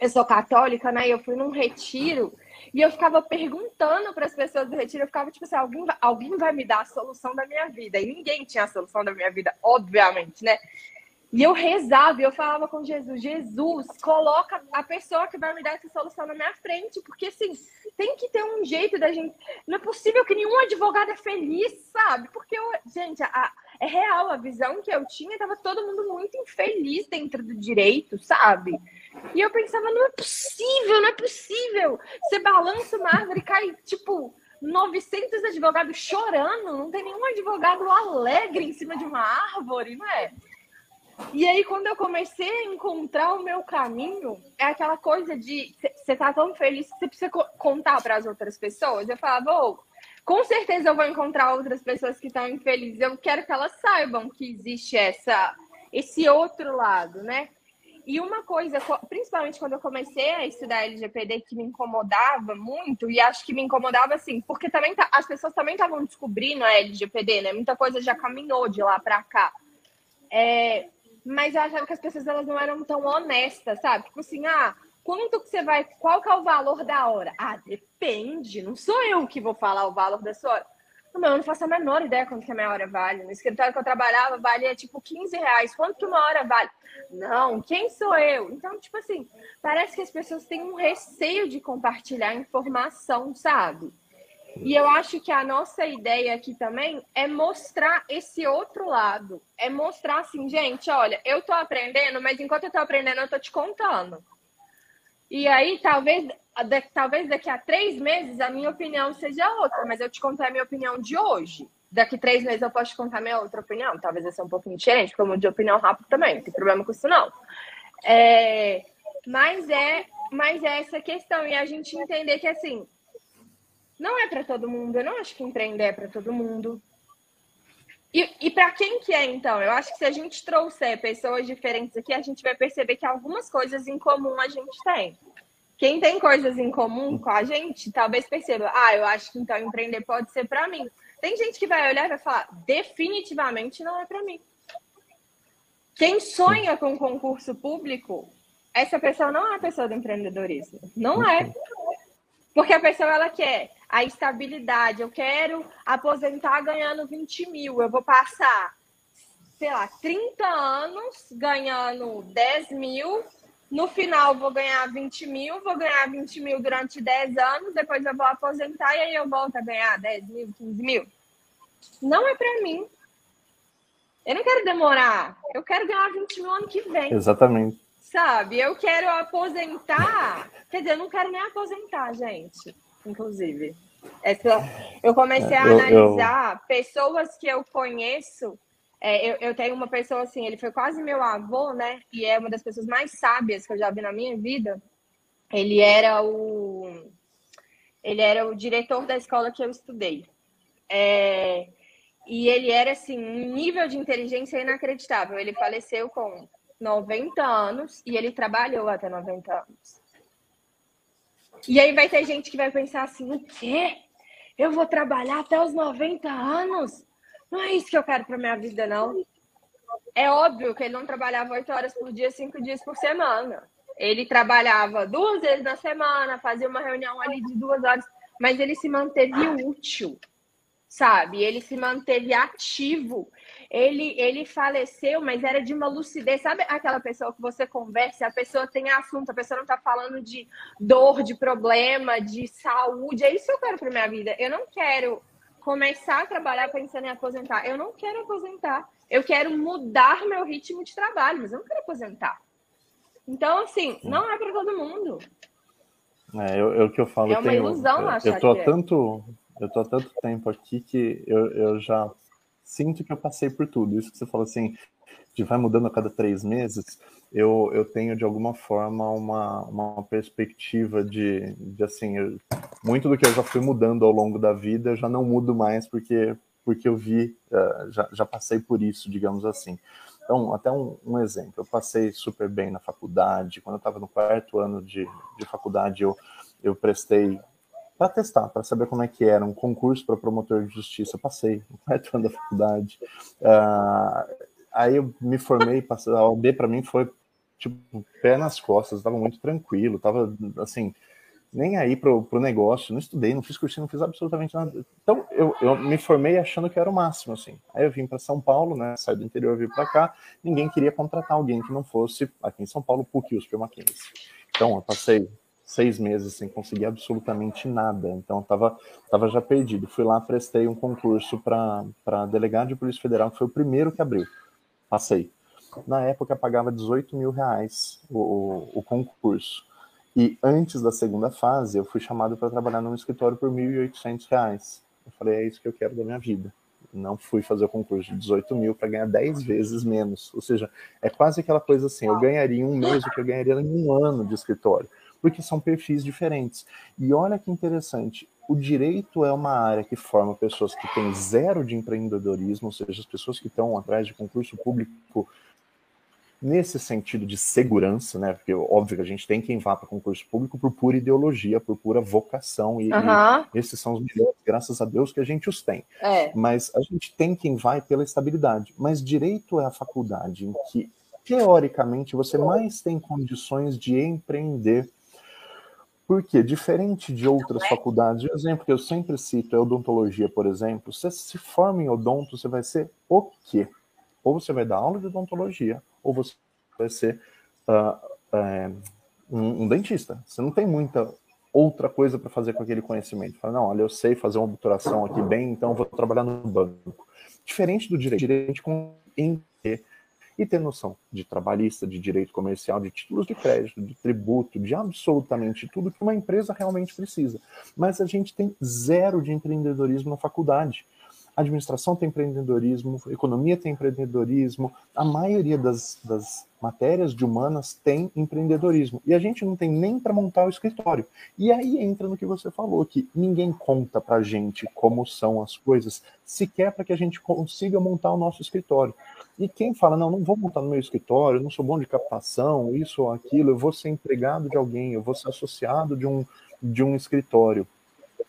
Speaker 2: eu sou católica, né? Eu fui num retiro e eu ficava perguntando para as pessoas do retiro, eu ficava tipo assim, alguém alguém vai me dar a solução da minha vida. E ninguém tinha a solução da minha vida, obviamente, né? E eu rezava eu falava com Jesus: Jesus, coloca a pessoa que vai me dar essa solução na minha frente, porque assim, tem que ter um jeito da gente. Não é possível que nenhum advogado é feliz, sabe? Porque, eu, gente, a, é real, a visão que eu tinha, tava todo mundo muito infeliz dentro do direito, sabe? E eu pensava: não é possível, não é possível. Você balança uma árvore e cai, tipo, 900 advogados chorando, não tem nenhum advogado alegre em cima de uma árvore, não é? E aí, quando eu comecei a encontrar o meu caminho, é aquela coisa de você tá tão feliz que você precisa contar para as outras pessoas. Eu falava, oh, com certeza eu vou encontrar outras pessoas que estão infelizes. Eu quero que elas saibam que existe essa, esse outro lado, né? E uma coisa, principalmente quando eu comecei a estudar LGPD, que me incomodava muito, e acho que me incomodava assim, porque também tá, as pessoas também estavam descobrindo a LGPD, né? Muita coisa já caminhou de lá para cá. É, mas eu achava que as pessoas elas não eram tão honestas, sabe? Tipo assim, ah, quanto que você vai, qual que é o valor da hora? Ah, depende, não sou eu que vou falar o valor da sua hora. Não, eu não faço a menor ideia quanto que a minha hora vale. No escritório que eu trabalhava, valia tipo 15 reais. Quanto que uma hora vale? Não, quem sou eu? Então, tipo assim, parece que as pessoas têm um receio de compartilhar informação, sabe? E eu acho que a nossa ideia aqui também é mostrar esse outro lado. É mostrar assim, gente, olha, eu tô aprendendo, mas enquanto eu tô aprendendo, eu tô te contando. E aí, talvez, talvez daqui a três meses a minha opinião seja outra, mas eu te contar a minha opinião de hoje. Daqui três meses eu posso te contar minha outra opinião. Talvez vai ser um pouquinho diferente, porque eu de opinião rápido também, não tem problema com isso, não. É, mas é, mas é essa questão. E a gente entender que assim, não é para todo mundo. Eu não acho que empreender é para todo mundo. E, e para quem que é, então? Eu acho que se a gente trouxer pessoas diferentes aqui, a gente vai perceber que algumas coisas em comum a gente tem. Quem tem coisas em comum com a gente, talvez perceba, ah, eu acho que então empreender pode ser para mim. Tem gente que vai olhar e vai falar, definitivamente não é para mim. Quem sonha com concurso público, essa pessoa não é uma pessoa do empreendedorismo. Não é. Porque a pessoa ela quer a estabilidade. Eu quero aposentar ganhando 20 mil. Eu vou passar, sei lá, 30 anos ganhando 10 mil. No final, vou ganhar 20 mil. Vou ganhar 20 mil durante 10 anos. Depois, eu vou aposentar e aí eu volto a ganhar 10 mil, 15 mil. Não é para mim. Eu não quero demorar. Eu quero ganhar 20 mil ano que vem.
Speaker 3: Exatamente.
Speaker 2: Sabe? Eu quero aposentar. Quer dizer, eu não quero nem aposentar, gente inclusive. Essa, eu comecei a analisar eu... pessoas que eu conheço. É, eu, eu, tenho uma pessoa assim, ele foi quase meu avô, né? E é uma das pessoas mais sábias que eu já vi na minha vida. Ele era o ele era o diretor da escola que eu estudei. É, e ele era assim, um nível de inteligência inacreditável. Ele faleceu com 90 anos e ele trabalhou até 90 anos. E aí vai ter gente que vai pensar assim: o quê? Eu vou trabalhar até os 90 anos? Não é isso que eu quero para minha vida, não. É óbvio que ele não trabalhava oito horas por dia, cinco dias por semana. Ele trabalhava duas vezes na semana, fazia uma reunião ali de duas horas, mas ele se manteve útil, sabe? Ele se manteve ativo. Ele, ele faleceu, mas era de uma lucidez. Sabe aquela pessoa que você conversa, a pessoa tem assunto, a pessoa não está falando de dor, de problema, de saúde. É isso que eu quero para minha vida. Eu não quero começar a trabalhar pensando em aposentar. Eu não quero aposentar. Eu quero mudar meu ritmo de trabalho, mas eu não quero aposentar. Então, assim, não é para todo mundo.
Speaker 3: É, eu, eu que eu falo.
Speaker 2: É uma
Speaker 3: tenho,
Speaker 2: ilusão
Speaker 3: eu,
Speaker 2: achar
Speaker 3: eu tô
Speaker 2: que é.
Speaker 3: tanto, eu tô há tanto tempo aqui que eu, eu já sinto que eu passei por tudo. Isso que você falou assim, de vai mudando a cada três meses, eu, eu tenho de alguma forma uma, uma perspectiva de, de assim, eu, muito do que eu já fui mudando ao longo da vida, eu já não mudo mais porque, porque eu vi, uh, já, já passei por isso, digamos assim. Então, até um, um, exemplo, eu passei super bem na faculdade, quando eu estava no quarto ano de, de faculdade, eu, eu prestei para testar, para saber como é que era um concurso para promotor de justiça, eu passei no quarto ano da faculdade, uh, aí eu me formei, passei, a OB para mim foi tipo pé nas costas, estava muito tranquilo, estava assim, nem aí pro, pro negócio, não estudei, não fiz cursinho, não fiz absolutamente nada. Então, eu, eu me formei achando que era o máximo, assim. Aí eu vim para São Paulo, né, saí do interior, vim para cá, ninguém queria contratar alguém que não fosse, aqui em São Paulo, PUC, USP ou Mackenzie. Então, eu passei seis meses sem conseguir absolutamente nada, então eu tava, tava já perdido. Fui lá, prestei um concurso para delegado de Polícia Federal, que foi o primeiro que abriu. Passei. Na época, pagava 18 mil reais o, o, concurso. E antes da segunda fase, eu fui chamado para trabalhar num escritório por R$ 1.800. Eu falei, é isso que eu quero da minha vida. Não fui fazer o concurso de 18 mil para ganhar 10 vezes menos. Ou seja, é quase aquela coisa assim: eu ganharia um mês o que eu ganharia em um ano de escritório, porque são perfis diferentes. E olha que interessante: o direito é uma área que forma pessoas que têm zero de empreendedorismo, ou seja, as pessoas que estão atrás de concurso público nesse sentido de segurança, né? Porque óbvio que a gente tem quem vá para concurso público por pura ideologia, por pura vocação, e,
Speaker 2: Uhum.
Speaker 3: e esses são os melhores, graças a Deus que a gente os tem.
Speaker 2: É.
Speaker 3: Mas a gente tem quem vai pela estabilidade. Mas direito é a faculdade em que, teoricamente, você mais tem condições de empreender. Porque, diferente de outras faculdades, o exemplo que eu sempre cito é odontologia, por exemplo. Você se forma em odonto, você vai ser o quê? Ou você vai dar aula de odontologia, ou você vai ser uh, uh, um, um, dentista. Você não tem muita outra coisa para fazer com aquele conhecimento. Fala, não, olha, eu sei fazer uma obturação aqui bem, então vou trabalhar no banco. Diferente do direito, direito com entender e ter noção de trabalhista, de direito comercial, de títulos de crédito, de tributo, de absolutamente tudo que uma empresa realmente precisa. Mas a gente tem zero de empreendedorismo na faculdade administração tem empreendedorismo, economia tem empreendedorismo, a maioria das, das matérias de humanas tem empreendedorismo. E a gente não tem nem para montar o escritório. E aí entra no que você falou, que ninguém conta para gente como são as coisas, sequer para que a gente consiga montar o nosso escritório. E quem fala, não, não vou montar no meu escritório, não sou bom de captação, isso ou aquilo, eu vou ser empregado de alguém, eu vou ser associado de um, de um escritório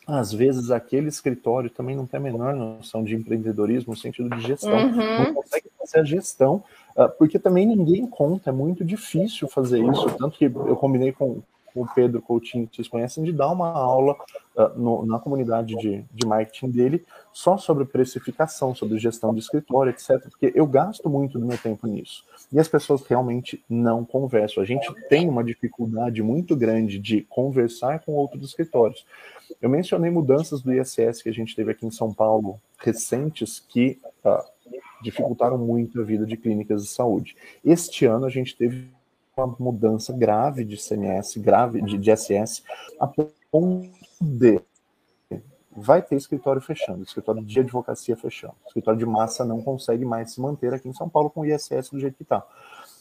Speaker 3: às vezes aquele escritório também não tem a menor noção de empreendedorismo no sentido de gestão,
Speaker 2: Uhum.
Speaker 3: não consegue fazer a gestão, ah, porque também ninguém conta, é muito difícil fazer isso, tanto que eu combinei com, com o Pedro Coutinho, que vocês conhecem, de dar uma aula ah, no- na comunidade de, de marketing dele só sobre precificação, sobre gestão de escritório, etc, porque eu gasto muito do meu tempo nisso, e as pessoas realmente não conversam, a gente tem uma dificuldade muito grande de conversar com outros escritórios, eu mencionei mudanças do ISS que a gente teve aqui em São Paulo recentes que ah, dificultaram muito a vida de clínicas de saúde. Este ano a gente teve uma mudança grave de CMS, grave de, de SS, a ponto de vai ter escritório fechando, escritório de advocacia fechando, escritório de massa não consegue mais se manter aqui em São Paulo com o ISS do jeito que está.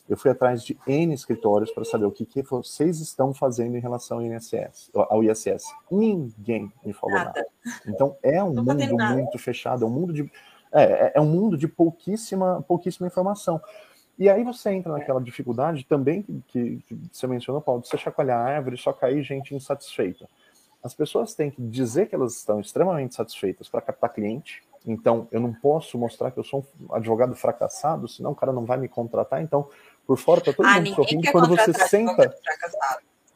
Speaker 3: Eu fui atrás de N escritórios para saber o que, que vocês estão fazendo em relação ao ISS, ao ISS. Ninguém me falou nada.
Speaker 1: Nada.
Speaker 3: Então é um
Speaker 1: Não
Speaker 3: mundo muito fechado, é um mundo de é, é- é um mundo de pouquíssima pouquíssima informação. E aí você entra naquela dificuldade também que, que, você mencionou, Paulo, de você chacoalhar a árvore e só cair gente insatisfeita. As pessoas têm que dizer que elas estão extremamente satisfeitas para captar cliente. Então, eu não posso mostrar que eu sou um advogado fracassado, senão o cara não vai me contratar. Então, por fora tá todo
Speaker 1: Ah,
Speaker 3: mundo sorrindo. Quando você senta,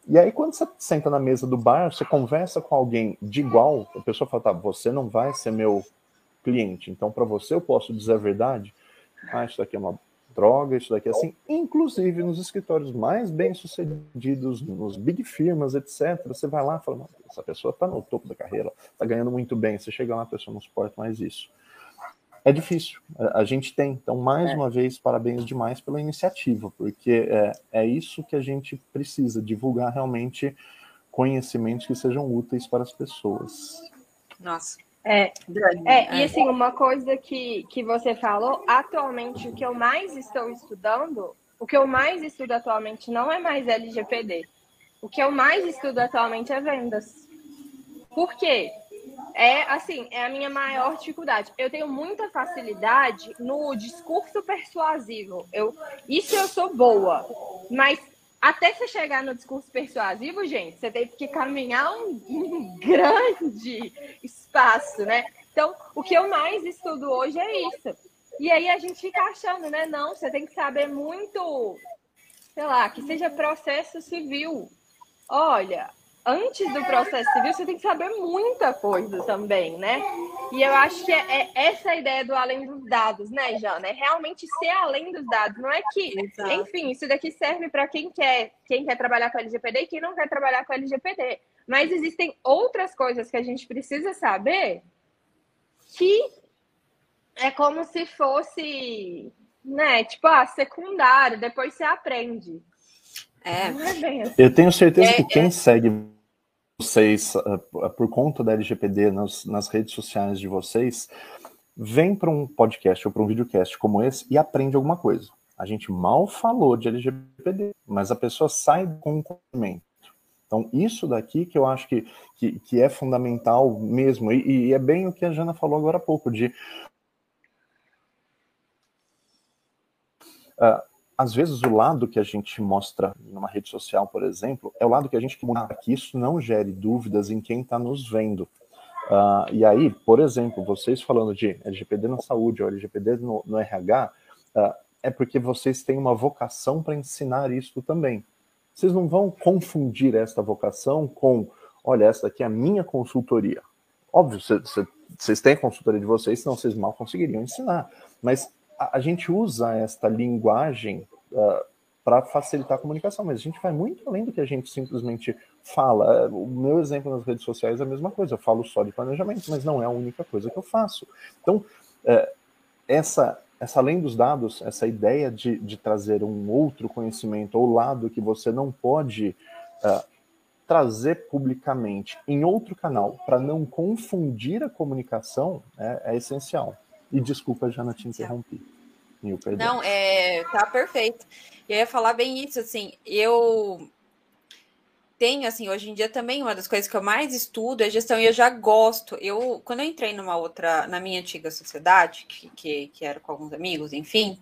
Speaker 3: e aí, quando você senta na mesa do bar, você conversa com alguém de igual, a pessoa fala, tá, você não vai ser meu cliente. Então, para você, eu posso dizer a verdade. Ah, isso daqui é uma droga, isso daqui assim. Inclusive nos escritórios mais bem-sucedidos, nos big firmas, etc. Você vai lá e fala, essa pessoa está no topo da carreira, está ganhando muito bem. Você chega lá, a pessoa não suporta mais isso. É difícil, a gente tem. Então, mais é. uma vez, parabéns demais pela iniciativa, porque é, é isso que a gente precisa, divulgar realmente conhecimentos que sejam úteis para as pessoas.
Speaker 1: Nossa.
Speaker 2: É, é, e assim, uma coisa que, que você falou, atualmente o que eu mais estou estudando, o que eu mais estudo atualmente não é mais LGPD. O que eu mais estudo atualmente é vendas. Por quê? É assim, é a minha maior dificuldade. Eu tenho muita facilidade no discurso persuasivo. Eu, isso eu sou boa. Mas até você chegar no discurso persuasivo, gente, você tem que caminhar um, um grande espaço, né? Então, o que eu mais estudo hoje é isso. E aí a gente fica achando, né? Não, você tem que saber muito, sei lá, que seja processo civil. Olha, antes do processo civil, você tem que saber muita coisa também, né? E eu acho que é, é essa a ideia do além dos dados, né, Jana? É realmente ser além dos dados. Não é que, Exato. enfim, isso daqui serve para quem quer, quem quer trabalhar com LGPD e quem não quer trabalhar com LGPD. Mas existem outras coisas que a gente precisa saber que é como se fosse, né, tipo, ah, secundário, depois você aprende.
Speaker 1: É.
Speaker 3: é assim. Eu tenho certeza é, que quem é... segue vocês, uh, por conta da LGPD nas, nas redes sociais de vocês, vem para um podcast ou para um videocast como esse e aprende alguma coisa. A gente mal falou de LGPD, mas a pessoa sai com um conhecimento. Então, isso daqui que eu acho que, que, que é fundamental mesmo, e, e, é bem o que a Jana falou agora há pouco, de. Uh, às vezes o lado que a gente mostra numa rede social, por exemplo, é o lado que a gente quer que isso não gere dúvidas em quem está nos vendo. Uh, e aí, por exemplo, vocês falando de LGPD na saúde ou LGPD no, no RH, uh, ah, é porque vocês têm uma vocação para ensinar isso também. Vocês não vão confundir esta vocação com, olha, essa aqui é a minha consultoria. Óbvio, vocês têm a consultoria de vocês, senão vocês mal conseguiriam ensinar. Mas a, gente usa esta linguagem uh, para facilitar a comunicação, mas a gente vai muito além do que a gente simplesmente fala. O meu exemplo nas redes sociais é a mesma coisa, eu falo só de planejamento, mas não é a única coisa que eu faço. Então, uh, essa, essa além dos dados, essa ideia de, de trazer um outro conhecimento ou lado que você não pode uh, trazer publicamente em outro canal para não confundir a comunicação é, é essencial. E desculpa, Jana, te interrompi.
Speaker 1: Não, é, tá perfeito. Eu ia falar bem isso, assim, eu tenho, assim, hoje em dia também uma das coisas que eu mais estudo é gestão e eu já gosto. Eu, quando eu entrei numa outra, na minha antiga sociedade, que, que, que era com alguns amigos, enfim,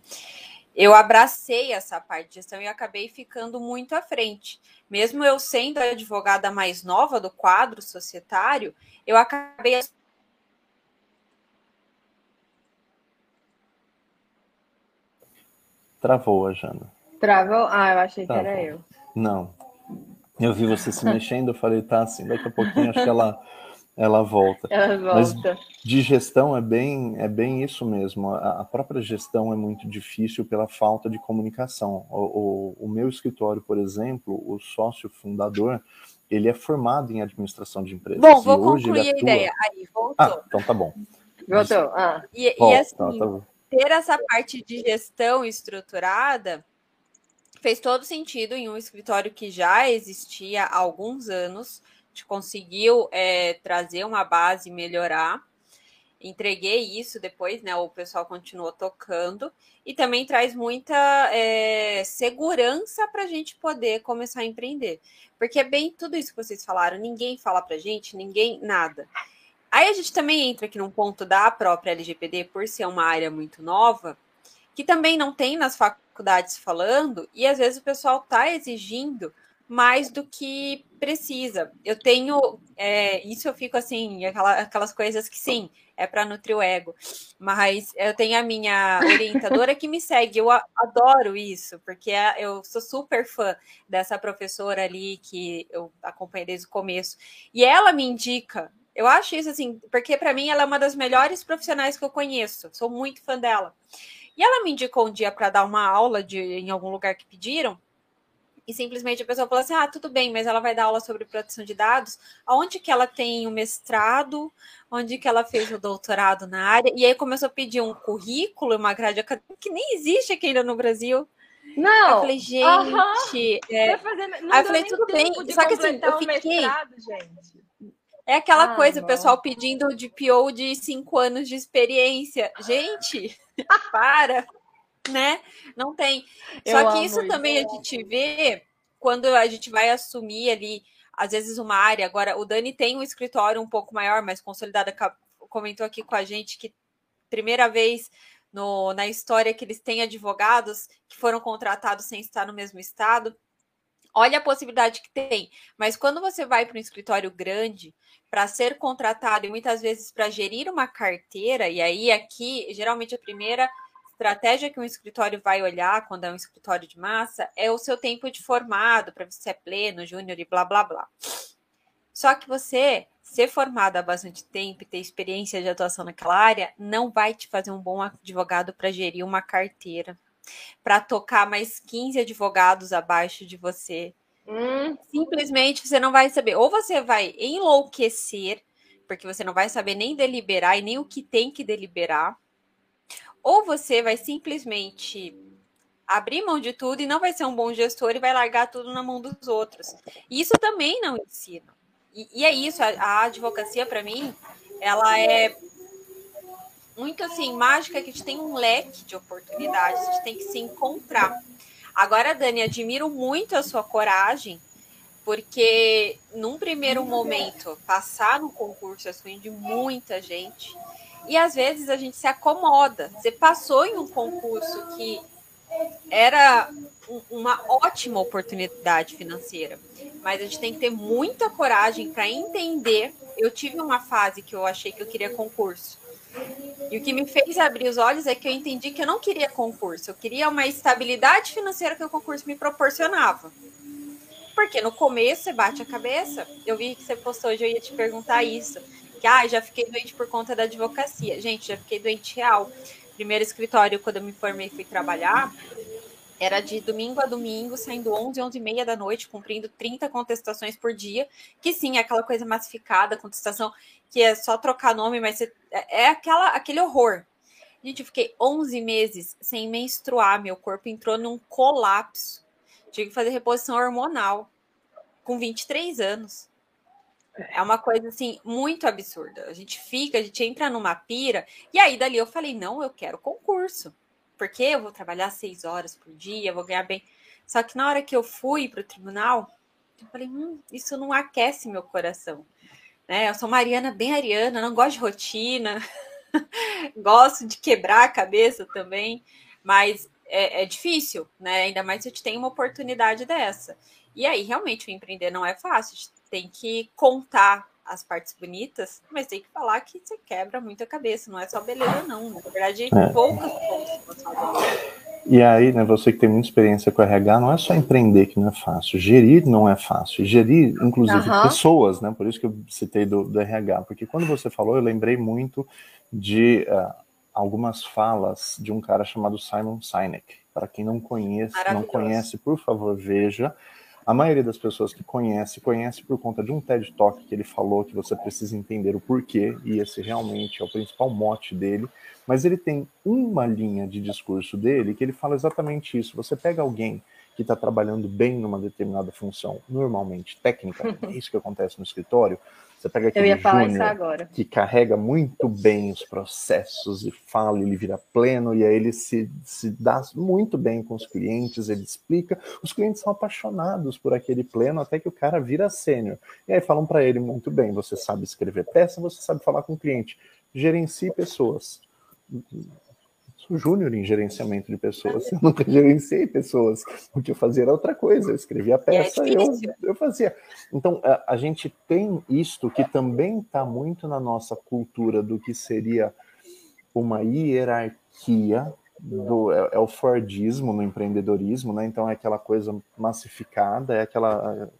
Speaker 1: eu abracei essa parte de gestão e acabei ficando muito à frente. Mesmo eu sendo a advogada mais nova do quadro societário, eu acabei
Speaker 3: Travou a Jana.
Speaker 2: Travou? Ah, eu achei Travou. que era eu.
Speaker 3: Não. Eu vi você se mexendo, eu falei, tá assim, daqui a pouquinho acho que ela, ela volta.
Speaker 2: Ela volta.
Speaker 3: Mas de gestão é bem, é bem isso mesmo. A, a própria gestão é muito difícil pela falta de comunicação. O, o, o meu escritório, por exemplo, o sócio fundador, ele é formado em administração de empresas.
Speaker 1: Bom, vou concluir a ideia. Aí, voltou.
Speaker 3: Ah, então tá bom.
Speaker 2: Voltou. Ah.
Speaker 1: E, Volta, e assim, tá, tá ter essa parte de gestão estruturada fez todo sentido em um escritório que já existia há alguns anos, gente conseguiu é, trazer uma base melhorar. Entreguei isso depois, né? O pessoal continuou tocando e também traz muita é, segurança para a gente poder começar a empreender, porque é bem tudo isso que vocês falaram. Ninguém fala para gente, ninguém nada. Aí a gente também entra aqui num ponto da própria LGPD, por ser uma área muito nova, que também não tem nas faculdades falando, e às vezes o pessoal está exigindo mais do que precisa. Eu tenho, é, isso eu fico assim, aquela, aquelas coisas que sim, é para nutrir o ego, mas eu tenho a minha orientadora que me segue, eu adoro isso, porque é, eu sou super fã dessa professora ali que eu acompanhei desde o começo, e ela me indica Eu acho isso assim, porque para mim ela é uma das melhores profissionais que eu conheço. Sou muito fã dela. E ela me indicou um dia para dar uma aula de em algum lugar que pediram. E simplesmente a pessoa falou assim: "Ah, tudo bem, mas ela vai dar aula sobre proteção de dados. Aonde que ela tem o mestrado? Onde que ela fez o doutorado na área?" E aí começou a pedir um currículo, uma grade acadêmica que nem existe aqui ainda no Brasil.
Speaker 2: Não.
Speaker 1: Eu falei, gente, uh -huh. é...
Speaker 2: aí eu falei, tudo bem. Só que assim, eu fiquei. Mestrado, gente.
Speaker 1: É aquela ah, coisa, o pessoal pedindo de PO de cinco anos de experiência. Gente, para, né? Não tem. Eu Só que isso, isso também a gente vê quando a gente vai assumir ali, às vezes, uma área. Agora, o Dani tem um escritório um pouco maior, mais consolidado. Comentou aqui com a gente que primeira vez no, na história que eles têm advogados que foram contratados sem estar no mesmo estado. Olha a possibilidade que tem. Mas quando você vai para um escritório grande, para ser contratado e muitas vezes para gerir uma carteira, e aí aqui, geralmente a primeira estratégia que um escritório vai olhar quando é um escritório de massa é o seu tempo de formado, para ver se é pleno, júnior e blá blá blá. Só que você ser formado há bastante tempo e ter experiência de atuação naquela área não vai te fazer um bom advogado para gerir uma carteira para tocar mais 15 advogados abaixo de você. Hum. Simplesmente você não vai saber. Ou você vai enlouquecer, porque você não vai saber nem deliberar e nem o que tem que deliberar. Ou você vai simplesmente abrir mão de tudo e não vai ser um bom gestor e vai largar tudo na mão dos outros. Isso também não ensina. E, e é isso, a, a advocacia, para mim, ela é muito assim, mágica que a gente tem um leque de oportunidades, a gente tem que se encontrar. Agora, Dani, admiro muito a sua coragem, porque num primeiro momento, passar no concurso é sonho de muita gente, e às vezes a gente se acomoda. Você passou em um concurso que era uma ótima oportunidade financeira, mas a gente tem que ter muita coragem para entender. Eu tive uma fase que eu achei que eu queria concurso. E o que me fez abrir os olhos é que eu entendi que eu não queria concurso, eu queria uma estabilidade financeira que o concurso me proporcionava. Porque no começo você bate a cabeça. Eu vi que você postou hoje, eu ia te perguntar isso. Que ah, já fiquei doente por conta da advocacia. Gente, já fiquei doente real. Primeiro escritório, quando eu me formei, fui trabalhar. Era de domingo a domingo, saindo 11, 11 e meia da noite, cumprindo 30 contestações por dia, que sim, é aquela coisa massificada, contestação que é só trocar nome, mas é, é aquela, aquele horror. Gente, eu fiquei 11 meses sem menstruar, meu corpo entrou num colapso. Tive que fazer reposição hormonal com 23 anos. É uma coisa assim muito absurda. A gente fica, a gente entra numa pira, e aí dali eu falei: não, eu quero concurso porque eu vou trabalhar seis horas por dia, vou ganhar bem. Só que na hora que eu fui para o tribunal, eu falei, hum, isso não aquece meu coração. Né? Eu sou Mariana bem ariana, não gosto de rotina, gosto de quebrar a cabeça também, mas é, é, difícil, né? Ainda mais se a gente tem uma oportunidade dessa. E aí, realmente, o empreender não é fácil, a gente tem que contar as partes bonitas, mas tem que falar que você quebra muita cabeça, não é só beleza, não. Na verdade, é. poucas pontos
Speaker 3: E aí, né, você que tem muita experiência com RH, não é só empreender que não é fácil, gerir não é fácil, gerir, inclusive, uhum. pessoas, né? Por isso que eu citei do, do, RH, porque quando você falou, eu lembrei muito de uh, algumas falas de um cara chamado Simon Sinek. Para quem não conhece, não conhece, por favor, veja. A maioria das pessoas que conhece, conhece por conta de um TED Talk que ele falou que você precisa entender o porquê, e esse realmente é o principal mote dele. Mas ele tem uma linha de discurso dele que ele fala exatamente isso. Você pega alguém que está trabalhando bem numa determinada função, normalmente técnica, é isso que acontece no escritório, você pega aquele júnior que carrega muito bem os processos e fala, ele vira pleno, e aí ele se, se dá muito bem com os clientes, ele explica. Os clientes são apaixonados por aquele pleno até que o cara vira sênior. E aí falam para ele: muito bem, você sabe escrever peça, você sabe falar com o cliente, gerencie pessoas sou júnior em gerenciamento de pessoas, eu nunca gerenciei pessoas. O que eu fazia era outra coisa, eu escrevia a peça e é eu, eu fazia. Então, a, a gente tem isto que também está muito na nossa cultura do que seria uma hierarquia do, é, é, o Fordismo no empreendedorismo, né? Então é aquela coisa massificada, é aquela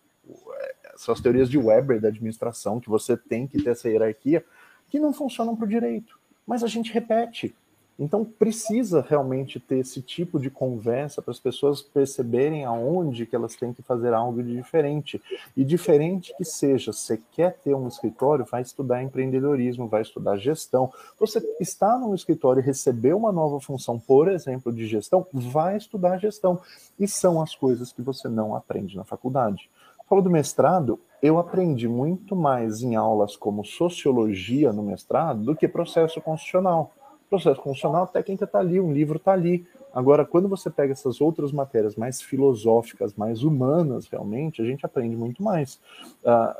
Speaker 3: são as teorias de Weber da administração, que você tem que ter essa hierarquia, que não funcionam para o direito. Mas a gente repete. Então precisa realmente ter esse tipo de conversa para as pessoas perceberem aonde que elas têm que fazer algo de diferente. E diferente que seja, você quer ter um escritório, vai estudar empreendedorismo, vai estudar gestão. Você está no escritório e recebeu uma nova função, por exemplo, de gestão, vai estudar gestão. E são as coisas que você não aprende na faculdade. Falou do mestrado, eu aprendi muito mais em aulas como sociologia no mestrado do que processo constitucional processo constitucional, a técnica está ali, um livro está ali. Agora, quando você pega essas outras matérias mais filosóficas, mais humanas, realmente, a gente aprende muito mais. Uh,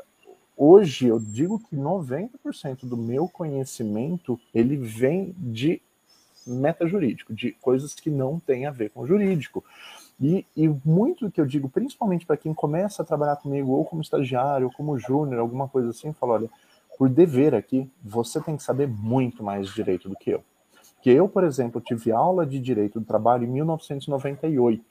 Speaker 3: hoje, eu digo que 90% do meu conhecimento, ele vem de meta jurídico, de coisas que não têm a ver com jurídico. E, e muito que eu digo, principalmente para quem começa a trabalhar comigo, ou como estagiário, ou como júnior, alguma coisa assim, fala, olha, por dever aqui, você tem que saber muito mais direito do que eu. Que eu, por exemplo, tive aula de direito do trabalho em 1998.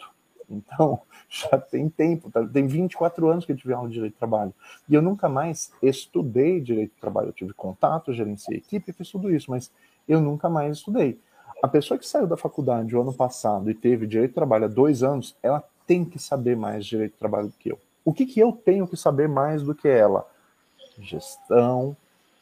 Speaker 3: Então, já tem tempo, tá? tem 24 anos que eu tive aula de direito do trabalho. E eu nunca mais estudei direito do trabalho. Eu tive contato, gerenciei equipe, fiz tudo isso, mas eu nunca mais estudei. A pessoa que saiu da faculdade o ano passado e teve direito do trabalho há dois anos, ela tem que saber mais direito do trabalho do que eu. O que, que eu tenho que saber mais do que ela? Gestão,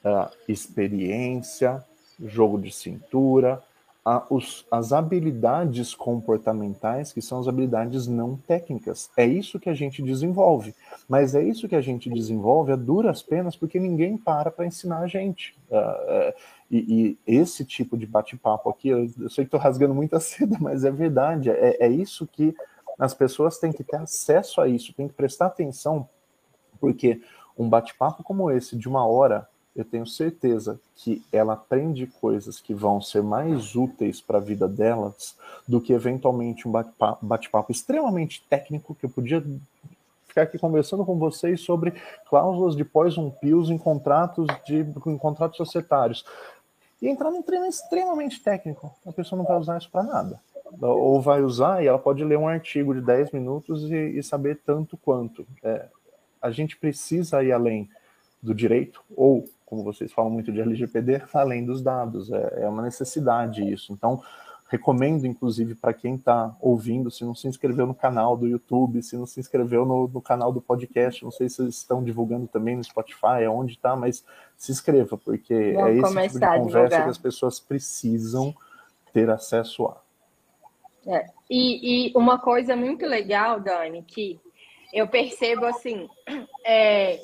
Speaker 3: uh, experiência, jogo de cintura, a, os, as habilidades comportamentais, que são as habilidades não técnicas. É isso que a gente desenvolve. Mas é isso que a gente desenvolve a duras penas, porque ninguém para para ensinar a gente. Uh, uh, e, e, esse tipo de bate-papo aqui, eu, eu, sei que estou rasgando muita seda, mas é verdade. É, é isso que as pessoas têm que ter acesso a isso, têm que prestar atenção, porque um bate-papo como esse, de uma hora, eu tenho certeza que ela aprende coisas que vão ser mais úteis para a vida delas do que eventualmente um bate-papo bate extremamente técnico que eu podia ficar aqui conversando com vocês sobre cláusulas de poison pills em contratos de em contratos societários e entrar num treino extremamente técnico. A pessoa não vai usar isso para nada. Ou vai usar e ela pode ler um artigo de 10 minutos e, e saber tanto quanto. É, a gente precisa ir além do direito, ou como vocês falam muito de LGPD, além dos dados. É, é uma necessidade isso. Então, recomendo, inclusive, para quem está ouvindo, se não se inscreveu no canal do YouTube, se não se inscreveu no, no canal do podcast, não sei se eles estão divulgando também no Spotify, onde está, mas se inscreva, porque Vou é esse tipo de conversa que as pessoas precisam ter acesso a.
Speaker 2: É. E, e, uma coisa muito legal, Dani, que eu percebo assim, é,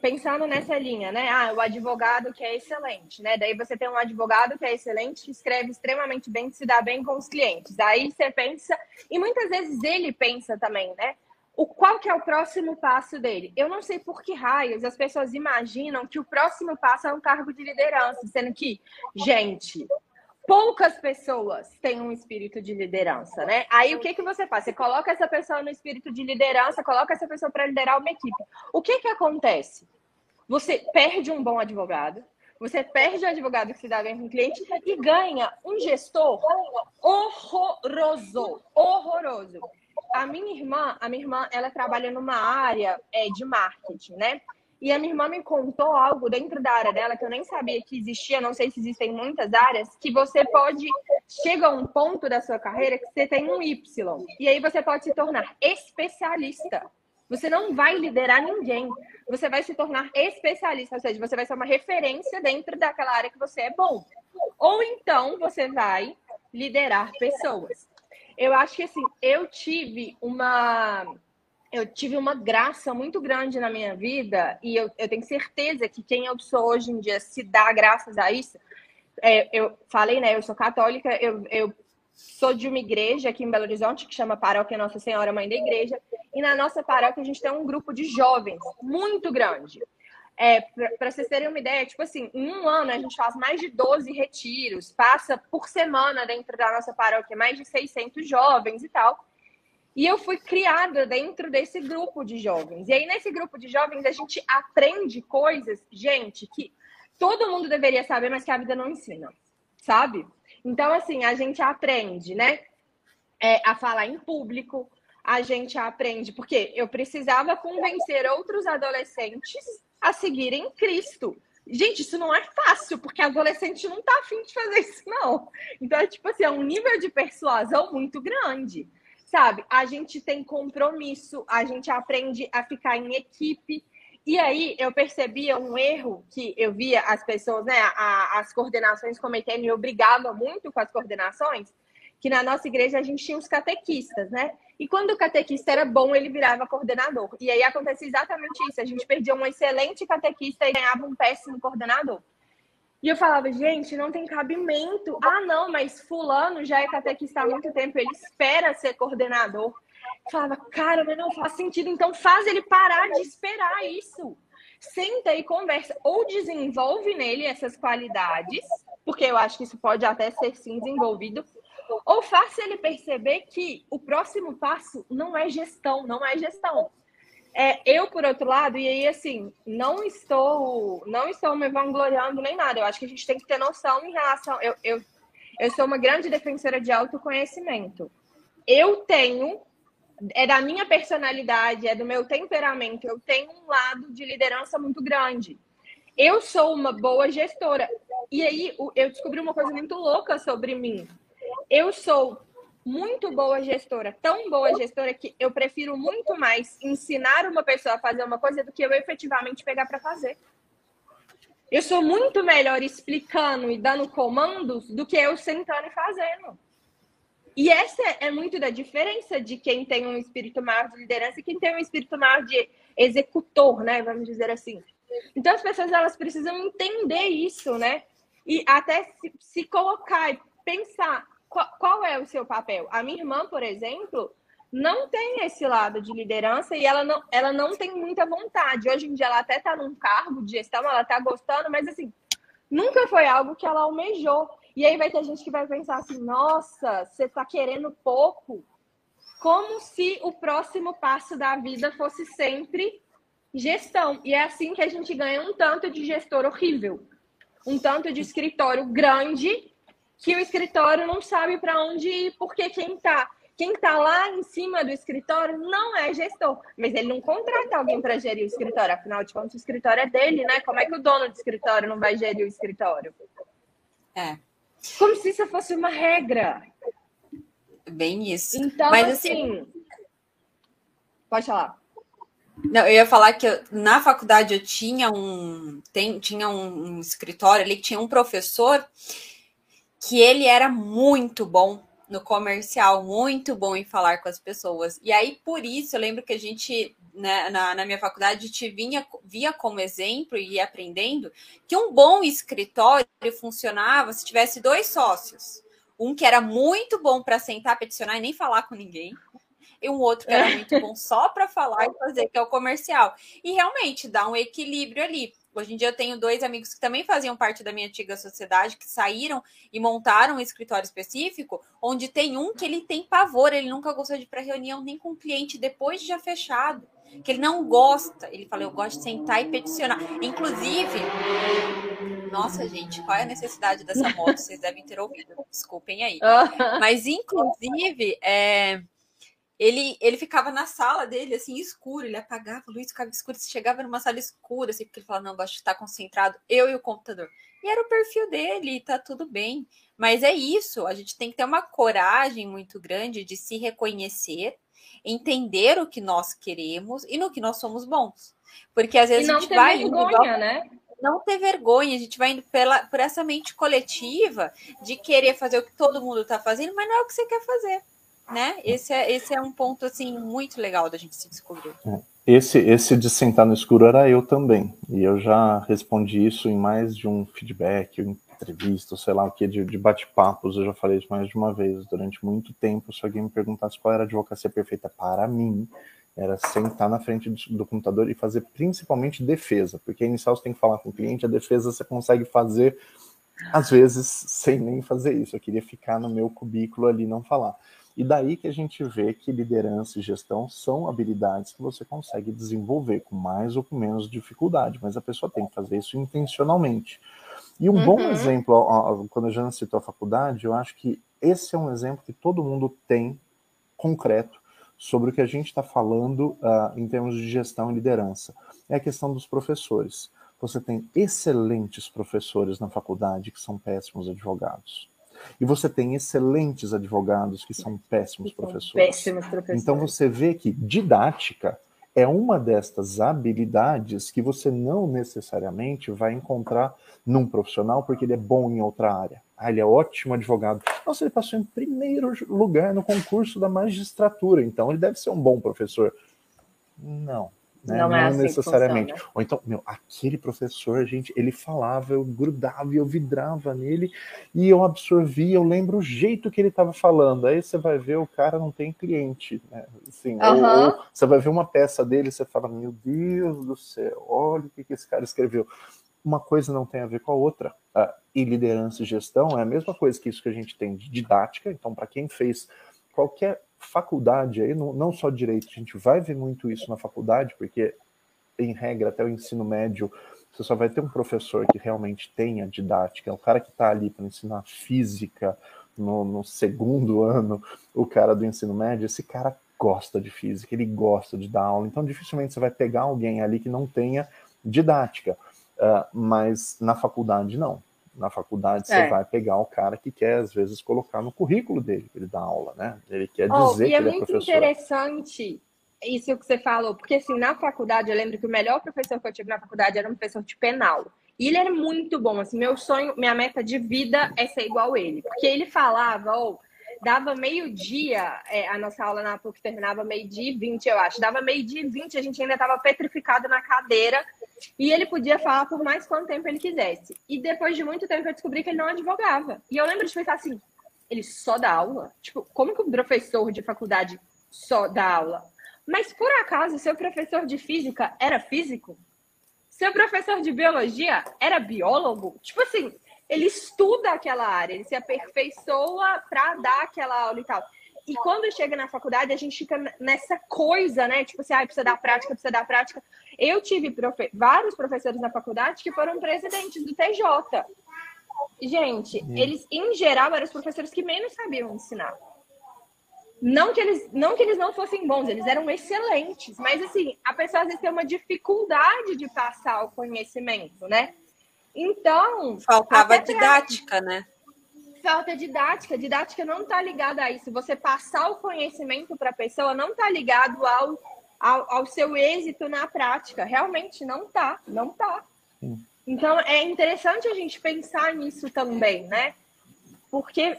Speaker 2: pensando nessa linha, né? Ah, o advogado que é excelente, né? Daí você tem um advogado que é excelente, que escreve extremamente bem, que se dá bem com os clientes. Aí você pensa, e muitas vezes ele pensa também, né? O qual que é o próximo passo dele? Eu não sei por que raios as pessoas imaginam que o próximo passo é um cargo de liderança, sendo que, gente, poucas pessoas têm um espírito de liderança, né? Aí o que que você faz? Você coloca essa pessoa no espírito de liderança, coloca essa pessoa para liderar uma equipe. O que que acontece? Você perde um bom advogado, você perde um advogado que se dá bem com o cliente e ganha um gestor horroroso, horroroso. A minha irmã, a minha irmã, ela trabalha numa área é, de marketing, né? E a minha irmã me contou algo dentro da área dela que eu nem sabia que existia, não sei se existem muitas áreas, que você pode chega a um ponto da sua carreira que você tem um Y. E aí você pode se tornar especialista. Você não vai liderar ninguém. Você vai se tornar especialista, ou seja, você vai ser uma referência dentro daquela área que você é bom. Ou então você vai liderar pessoas. Eu acho que assim, eu tive uma eu tive uma graça muito grande na minha vida e eu, eu tenho certeza que quem eu sou hoje em dia se dá graças a isso. É, eu falei, né? Eu sou católica, eu, eu sou de uma igreja aqui em Belo Horizonte que chama Paróquia Nossa Senhora Mãe da Igreja. E na nossa paróquia a gente tem um grupo de jovens muito grande. É, para vocês terem uma ideia, tipo assim, em um ano a gente faz mais de 12 retiros, passa por semana dentro da nossa paróquia mais de 600 jovens e tal. E eu fui criada dentro desse grupo de jovens. E aí, nesse grupo de jovens, a gente aprende coisas, gente, que todo mundo deveria saber, mas que a vida não ensina, sabe? Então, assim, a gente aprende, né? É, a falar em público, a gente aprende? Porque eu precisava convencer outros adolescentes a seguirem Cristo. Gente, isso não é fácil, porque adolescente não tá afim de fazer isso, não. Então, é tipo assim, é um nível de persuasão muito grande. Sabe? A gente tem compromisso, a gente aprende a ficar em equipe. E aí eu percebia um erro que eu via as pessoas, né, a, as coordenações cometendo, e eu brigava muito com as coordenações, que na nossa igreja a gente tinha os catequistas, né? E quando o catequista era bom, ele virava coordenador. E aí acontecia exatamente isso. A gente perdia um excelente catequista e ganhava um péssimo coordenador. E eu falava, gente, não tem cabimento. Ah, não, mas fulano já é catequista há muito tempo, ele espera ser coordenador. Eu falava, cara, mas não faz sentido, então faz ele parar de esperar isso. Senta e conversa. Ou desenvolve nele essas qualidades, porque eu acho que isso pode até ser sim desenvolvido, ou faça ele perceber que o próximo passo não é gestão, não é gestão. É, eu, por outro lado, e aí, assim, não estou não estou me vangloriando nem nada. Eu acho que a gente tem que ter noção em relação. Eu, eu, eu sou uma grande defensora de autoconhecimento. Eu tenho, é da minha personalidade, é do meu temperamento, eu tenho um lado de liderança muito grande. Eu sou uma boa gestora. E aí, eu descobri uma coisa muito louca sobre mim. Eu sou muito boa gestora, tão boa gestora que eu prefiro muito mais ensinar uma pessoa a fazer uma coisa do que eu efetivamente pegar para fazer. Eu sou muito melhor explicando e dando comandos do que eu sentando e fazendo. E essa é muito da diferença de quem tem um espírito maior de liderança e quem tem um espírito maior de executor, né? Vamos dizer assim. Então as pessoas elas precisam entender isso, né? E até se, se colocar e pensar qual, qual é o seu papel? A minha irmã, por exemplo, não tem esse lado de liderança e ela não, ela não tem muita vontade. Hoje em dia ela até está num cargo de gestão, ela está gostando, mas assim, nunca foi algo que ela almejou. E aí vai ter gente que vai pensar assim: nossa, você está querendo pouco. Como se o próximo passo da vida fosse sempre gestão. E é assim que a gente ganha um tanto de gestor horrível, um tanto de escritório grande que o escritório não sabe para onde ir, porque quem está quem está lá em cima do escritório não é gestor, mas ele não contrata alguém para gerir o escritório, afinal de contas, o escritório é dele, né? Como é que o dono do escritório não vai gerir o escritório?
Speaker 1: É.
Speaker 2: Como se isso fosse uma regra.
Speaker 1: Bem isso.
Speaker 2: Então, mas, assim, assim. Pode falar.
Speaker 1: Não, eu ia falar que eu, na faculdade eu tinha um, tem, tinha um, um escritório ali que tinha um professor que ele era muito bom no comercial, muito bom em falar com as pessoas. E aí, por isso, eu lembro que a gente, né, na, na minha faculdade, te vinha, via como exemplo e ia aprendendo que um bom escritório funcionava se tivesse dois sócios. Um que era muito bom para sentar, peticionar e nem falar com ninguém, e um outro que era muito bom só para falar e fazer, que é o comercial. E realmente dá um equilíbrio ali. Hoje em dia eu tenho dois amigos que também faziam parte da minha antiga sociedade, que saíram e montaram um escritório específico, onde tem um que ele tem pavor, ele nunca gostou de ir para reunião nem com o cliente depois de já fechado, que ele não gosta. Ele falou, eu gosto de sentar e peticionar. Inclusive, nossa, gente, qual é a necessidade dessa moto? Vocês devem ter ouvido, desculpem aí. Mas, inclusive, é, ele, ele ficava na sala dele, assim, escuro, ele apagava a luz, ficava escuro, você chegava numa sala escura, assim, porque ele falava, não, gosto de estar concentrado, eu e o computador. E era o perfil dele, tá tudo bem. Mas é isso, a gente tem que ter uma coragem muito grande de se reconhecer, entender o que nós queremos e no que nós somos bons. Porque às vezes
Speaker 2: não
Speaker 1: a gente
Speaker 2: ter
Speaker 1: vai
Speaker 2: vergonha, igual... né?
Speaker 1: não ter vergonha, a gente vai indo pela, por essa mente coletiva de querer fazer o que todo mundo está fazendo, mas não é o que você quer fazer né? Esse é, esse é um ponto assim muito legal da gente se descobrir. É.
Speaker 3: Esse, esse de sentar no escuro era eu também. E eu já respondi isso em mais de um feedback, entrevista, sei lá o que, de, de bate-papos. Eu já falei isso mais de uma vez. Durante muito tempo, se alguém me perguntasse qual era a advocacia perfeita para mim, era sentar na frente do computador e fazer principalmente defesa, porque inicial você tem que falar com o cliente, a defesa você consegue fazer, às vezes, sem nem fazer isso. Eu queria ficar no meu cubículo ali não falar. E daí que a gente vê que liderança e gestão são habilidades que você consegue desenvolver com mais ou com menos dificuldade, mas a pessoa tem que fazer isso intencionalmente. E um uhum. bom exemplo, ó, quando a Jana citou a faculdade, eu acho que esse é um exemplo que todo mundo tem concreto sobre o que a gente está falando uh, em termos de gestão e liderança. É a questão dos professores. Você tem excelentes professores na faculdade que são péssimos advogados. E você tem excelentes advogados que são péssimos professores.
Speaker 2: Péssimos professores.
Speaker 3: Então você vê que didática é uma destas habilidades que você não necessariamente vai encontrar num profissional porque ele é bom em outra área. Ah, ele é ótimo advogado. Nossa, ele passou em primeiro lugar no concurso da magistratura, então ele deve ser um bom professor. Não. Né? Não, não é assim necessariamente. Ou então, meu, aquele professor, gente, ele falava, eu grudava e eu vidrava nele e eu absorvia, eu lembro o jeito que ele estava falando. Aí você vai ver, o cara não tem cliente, né? Assim, uhum. ou, ou, você vai ver uma peça dele você fala, meu Deus do céu, olha o que, que esse cara escreveu. Uma coisa não tem a ver com a outra. Ah, e liderança e gestão é a mesma coisa que isso que a gente tem de didática. Então, para quem fez qualquer faculdade aí, não, não só direito, a gente vai ver muito isso na faculdade, porque em regra até o ensino médio você só vai ter um professor que realmente tenha didática, é o cara que está ali para ensinar física no, no, segundo ano, o cara do ensino médio, esse cara gosta de física, ele gosta de dar aula, então dificilmente você vai pegar alguém ali que não tenha didática, uh, mas na faculdade não. Na faculdade, é. você vai pegar o cara que quer, às vezes, colocar no currículo dele, ele dá aula, né? Ele quer oh, dizer que é ele é professor. É muito
Speaker 2: interessante isso que você falou, porque, assim, na faculdade, eu lembro que o melhor professor que eu tive na faculdade era um professor de penal. E ele era muito bom, assim, meu sonho, minha meta de vida é ser igual ele. Porque ele falava, ou... Oh, dava meio-dia, é, a nossa aula na PUC terminava meio-dia e vinte, eu acho. Dava meio-dia e vinte, a gente ainda estava petrificado na cadeira e ele podia falar por mais quanto tempo ele quisesse. E depois de muito tempo eu descobri que ele não advogava. E eu lembro de pensar assim, ele só dá aula? Tipo, como que um professor de faculdade só dá aula? Mas por acaso, seu professor de física era físico? Seu professor de biologia era biólogo? Tipo assim, ele estuda aquela área, ele se aperfeiçoa para dar aquela aula e tal. E quando chega na faculdade, a gente fica nessa coisa, né? Tipo assim, ah, precisa dar prática, precisa dar prática. Eu tive profe vários professores na faculdade que foram presidentes do TJ. Gente, hum. eles, em geral, eram os professores que menos sabiam ensinar. Não que, eles, não que eles não fossem bons, eles eram excelentes. Mas, assim, a pessoa às vezes tem uma dificuldade de passar o conhecimento, né? Então.
Speaker 1: Faltava didática, né?
Speaker 2: Falta didática. Didática não está ligada a isso. Você passar o conhecimento para a pessoa não está ligado ao, ao, ao, seu êxito na prática. Realmente não está. Não está. Então é interessante a gente pensar nisso também, né? Porque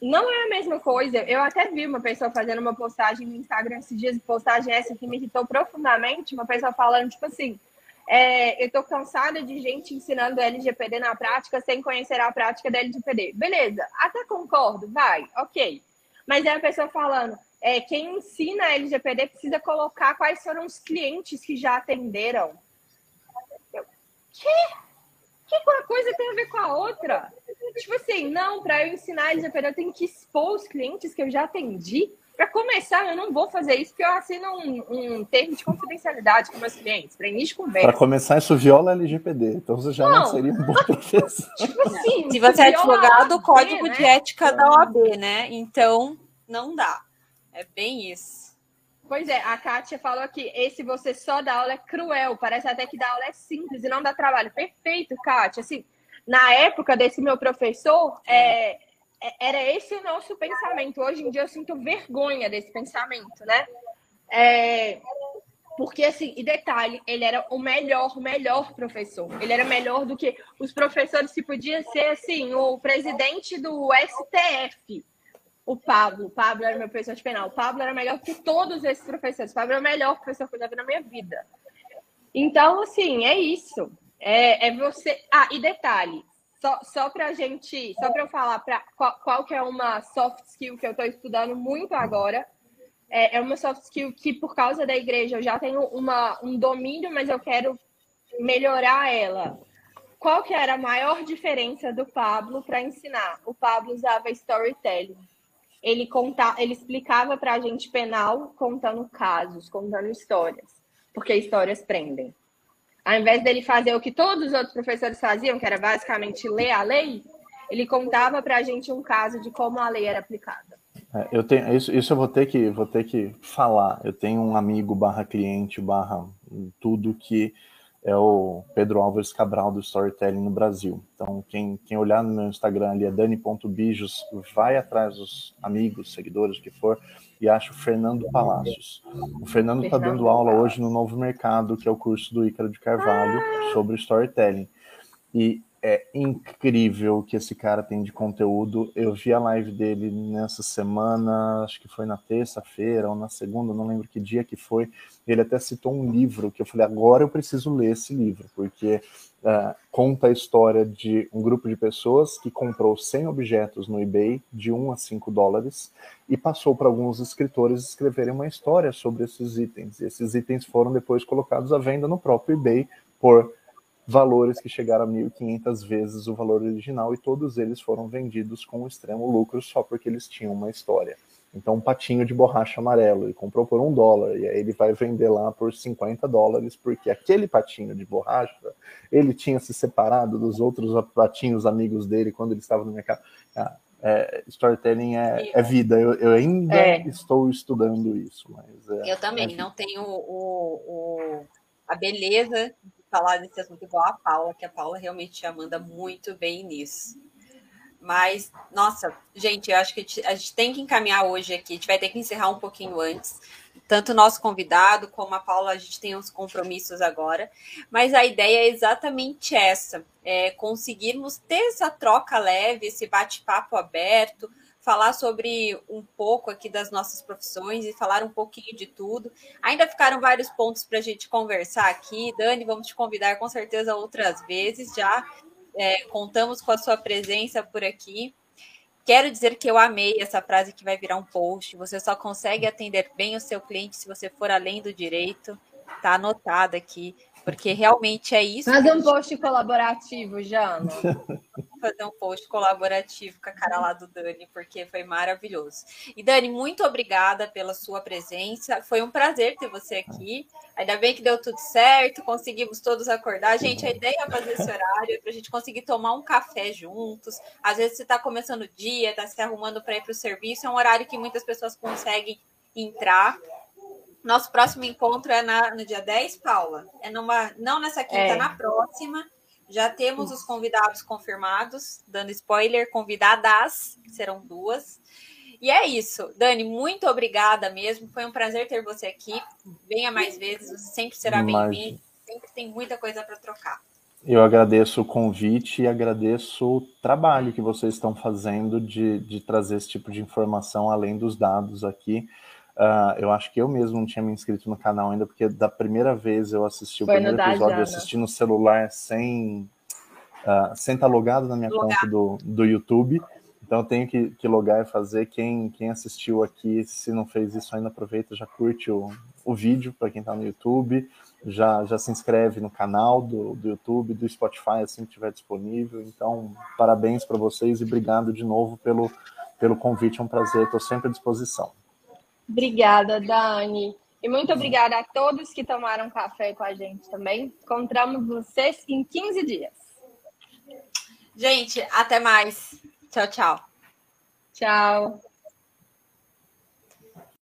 Speaker 2: não é a mesma coisa. Eu até vi uma pessoa fazendo uma postagem no Instagram esses dias, postagem essa que me irritou profundamente, uma pessoa falando, tipo assim, é, eu tô cansada de gente ensinando LGPD na prática sem conhecer a prática da LGPD. Beleza, até concordo, vai, ok. Mas é a pessoa falando, é, quem ensina LGPD precisa colocar quais foram os clientes que já atenderam. Eu, que? Que uma coisa tem a ver com a outra? Tipo assim, não, para eu ensinar LGPD eu tenho que expor os clientes que eu já atendi. Para começar, eu não vou fazer isso porque eu assino um, um termo de confidencialidade com meus clientes, para início de conversa.
Speaker 3: Para começar, isso viola LGPD, então você já não, não seria um bom professor.
Speaker 1: tipo assim, se você é advogado, o código né? de ética da OAB, né? Então, não dá. É bem isso.
Speaker 2: Pois é, a Kátia falou aqui, esse você só dá aula é cruel, parece até que dar aula é simples e não dá trabalho. Perfeito, Kátia. Assim, na época desse meu professor, é, é, era esse o nosso pensamento. Hoje em dia eu sinto vergonha desse pensamento, né? É, porque, assim, e detalhe, ele era o melhor, melhor professor. Ele era melhor do que os professores que podia ser, assim, o presidente do STF, o Pablo. O Pablo era meu professor de penal. O Pablo era melhor que todos esses professores. O Pablo era o melhor professor que eu já vi na minha vida. Então, assim, é isso. É, é você. Ah, e detalhe, só, só para gente, só para eu falar pra, qual, qual, que é uma soft skill que eu estou estudando muito agora. É, é, uma soft skill que, por causa da igreja, eu já tenho uma, um domínio, mas eu quero melhorar ela. Qual que era a maior diferença do Pablo para ensinar? O Pablo usava storytelling. Ele, conta, ele explicava para a gente penal contando casos, contando histórias, porque histórias prendem. Ao invés dele fazer o que todos os outros professores faziam, que era basicamente ler a lei, ele contava para a gente um caso de como a lei era aplicada.
Speaker 3: É, eu tenho isso, isso eu vou ter que vou ter que falar. Eu tenho um amigo barra cliente barra tudo que é o Pedro Álvares Cabral do Storytelling no Brasil. Então, quem, quem olhar no meu Instagram ali é dani.bijos, vai atrás dos amigos, seguidores, o que for, e acha o Fernando Palácios. O Fernando está dando aula hoje no Novo Mercado, que é o curso do Ícaro de Carvalho, sobre storytelling. E é incrível o que esse cara tem de conteúdo. Eu vi a live dele nessa semana, acho que foi na terça-feira ou na segunda, não lembro que dia que foi. Ele até citou um livro que eu falei: agora eu preciso ler esse livro, porque uh, conta a história de um grupo de pessoas que comprou 100 objetos no eBay de 1 a 5 dólares e passou para alguns escritores escreverem uma história sobre esses itens. E esses itens foram depois colocados à venda no próprio eBay por valores que chegaram a 1.500 vezes o valor original e todos eles foram vendidos com extremo lucro só porque eles tinham uma história. Então, um patinho de borracha amarelo, ele comprou por um dólar, e aí ele vai vender lá por 50 dólares, porque aquele patinho de borracha, ele tinha se separado dos outros patinhos amigos dele quando ele estava no mercado. Ah, é, storytelling é, é vida, eu, eu ainda é. estou estudando isso. Mas
Speaker 1: é, eu também, não tenho o, o, a beleza falar desse assunto igual a Paula, que a Paula realmente já manda muito bem nisso. Mas, nossa, gente, eu acho que a gente tem que encaminhar hoje aqui, a gente vai ter que encerrar um pouquinho antes. Tanto o nosso convidado como a Paula, a gente tem uns compromissos agora. Mas a ideia é exatamente essa: é conseguirmos ter essa troca leve, esse bate-papo aberto, falar sobre um pouco aqui das nossas profissões e falar um pouquinho de tudo. Ainda ficaram vários pontos para a gente conversar aqui. Dani, vamos te convidar com certeza outras vezes. Já é, contamos com a sua presença por aqui. Quero dizer que eu amei essa frase que vai virar um post. Você só consegue atender bem o seu cliente se você for além do direito. Está anotada aqui porque realmente é isso.
Speaker 2: Fazer um post colaborativo, Jana.
Speaker 1: Fazer um post colaborativo com a cara lá do Dani, porque foi maravilhoso. E Dani, muito obrigada pela sua presença. Foi um prazer ter você aqui. Ainda bem que deu tudo certo, conseguimos todos acordar. Gente, a ideia é fazer esse horário é para a gente conseguir tomar um café juntos. Às vezes você está começando o dia, está se arrumando para ir para o serviço, é um horário que muitas pessoas conseguem entrar. Nosso próximo encontro é na, no dia 10, Paula. É numa, não nessa quinta, é. na próxima. Já temos os convidados confirmados, dando spoiler, convidadas, serão duas. E é isso. Dani, muito obrigada mesmo. Foi um prazer ter você aqui. Venha mais vezes, você sempre será bem-vindo. Sempre tem muita coisa para trocar.
Speaker 3: Eu agradeço o convite e agradeço o trabalho que vocês estão fazendo de, de trazer esse tipo de informação além dos dados aqui. Uh, eu acho que eu mesmo não tinha me inscrito no canal ainda, porque da primeira vez eu assisti Foi o primeiro episódio, eu assisti no celular sem uh, sem estar tá logado na minha Logar. conta do, do YouTube. Então eu tenho que, que logar e fazer. Quem, quem assistiu aqui, se não fez isso ainda, aproveita, já curte o, o vídeo para quem está no YouTube, já, já se inscreve no canal do, do YouTube, do Spotify, assim que estiver disponível. Então, parabéns para vocês e obrigado de novo pelo, pelo convite. É um prazer, estou sempre à disposição.
Speaker 2: Obrigada, Dani. E muito obrigada a todos que tomaram café com a gente também. Encontramos vocês em 15 dias.
Speaker 1: Gente, até mais. Tchau, tchau.
Speaker 2: Tchau.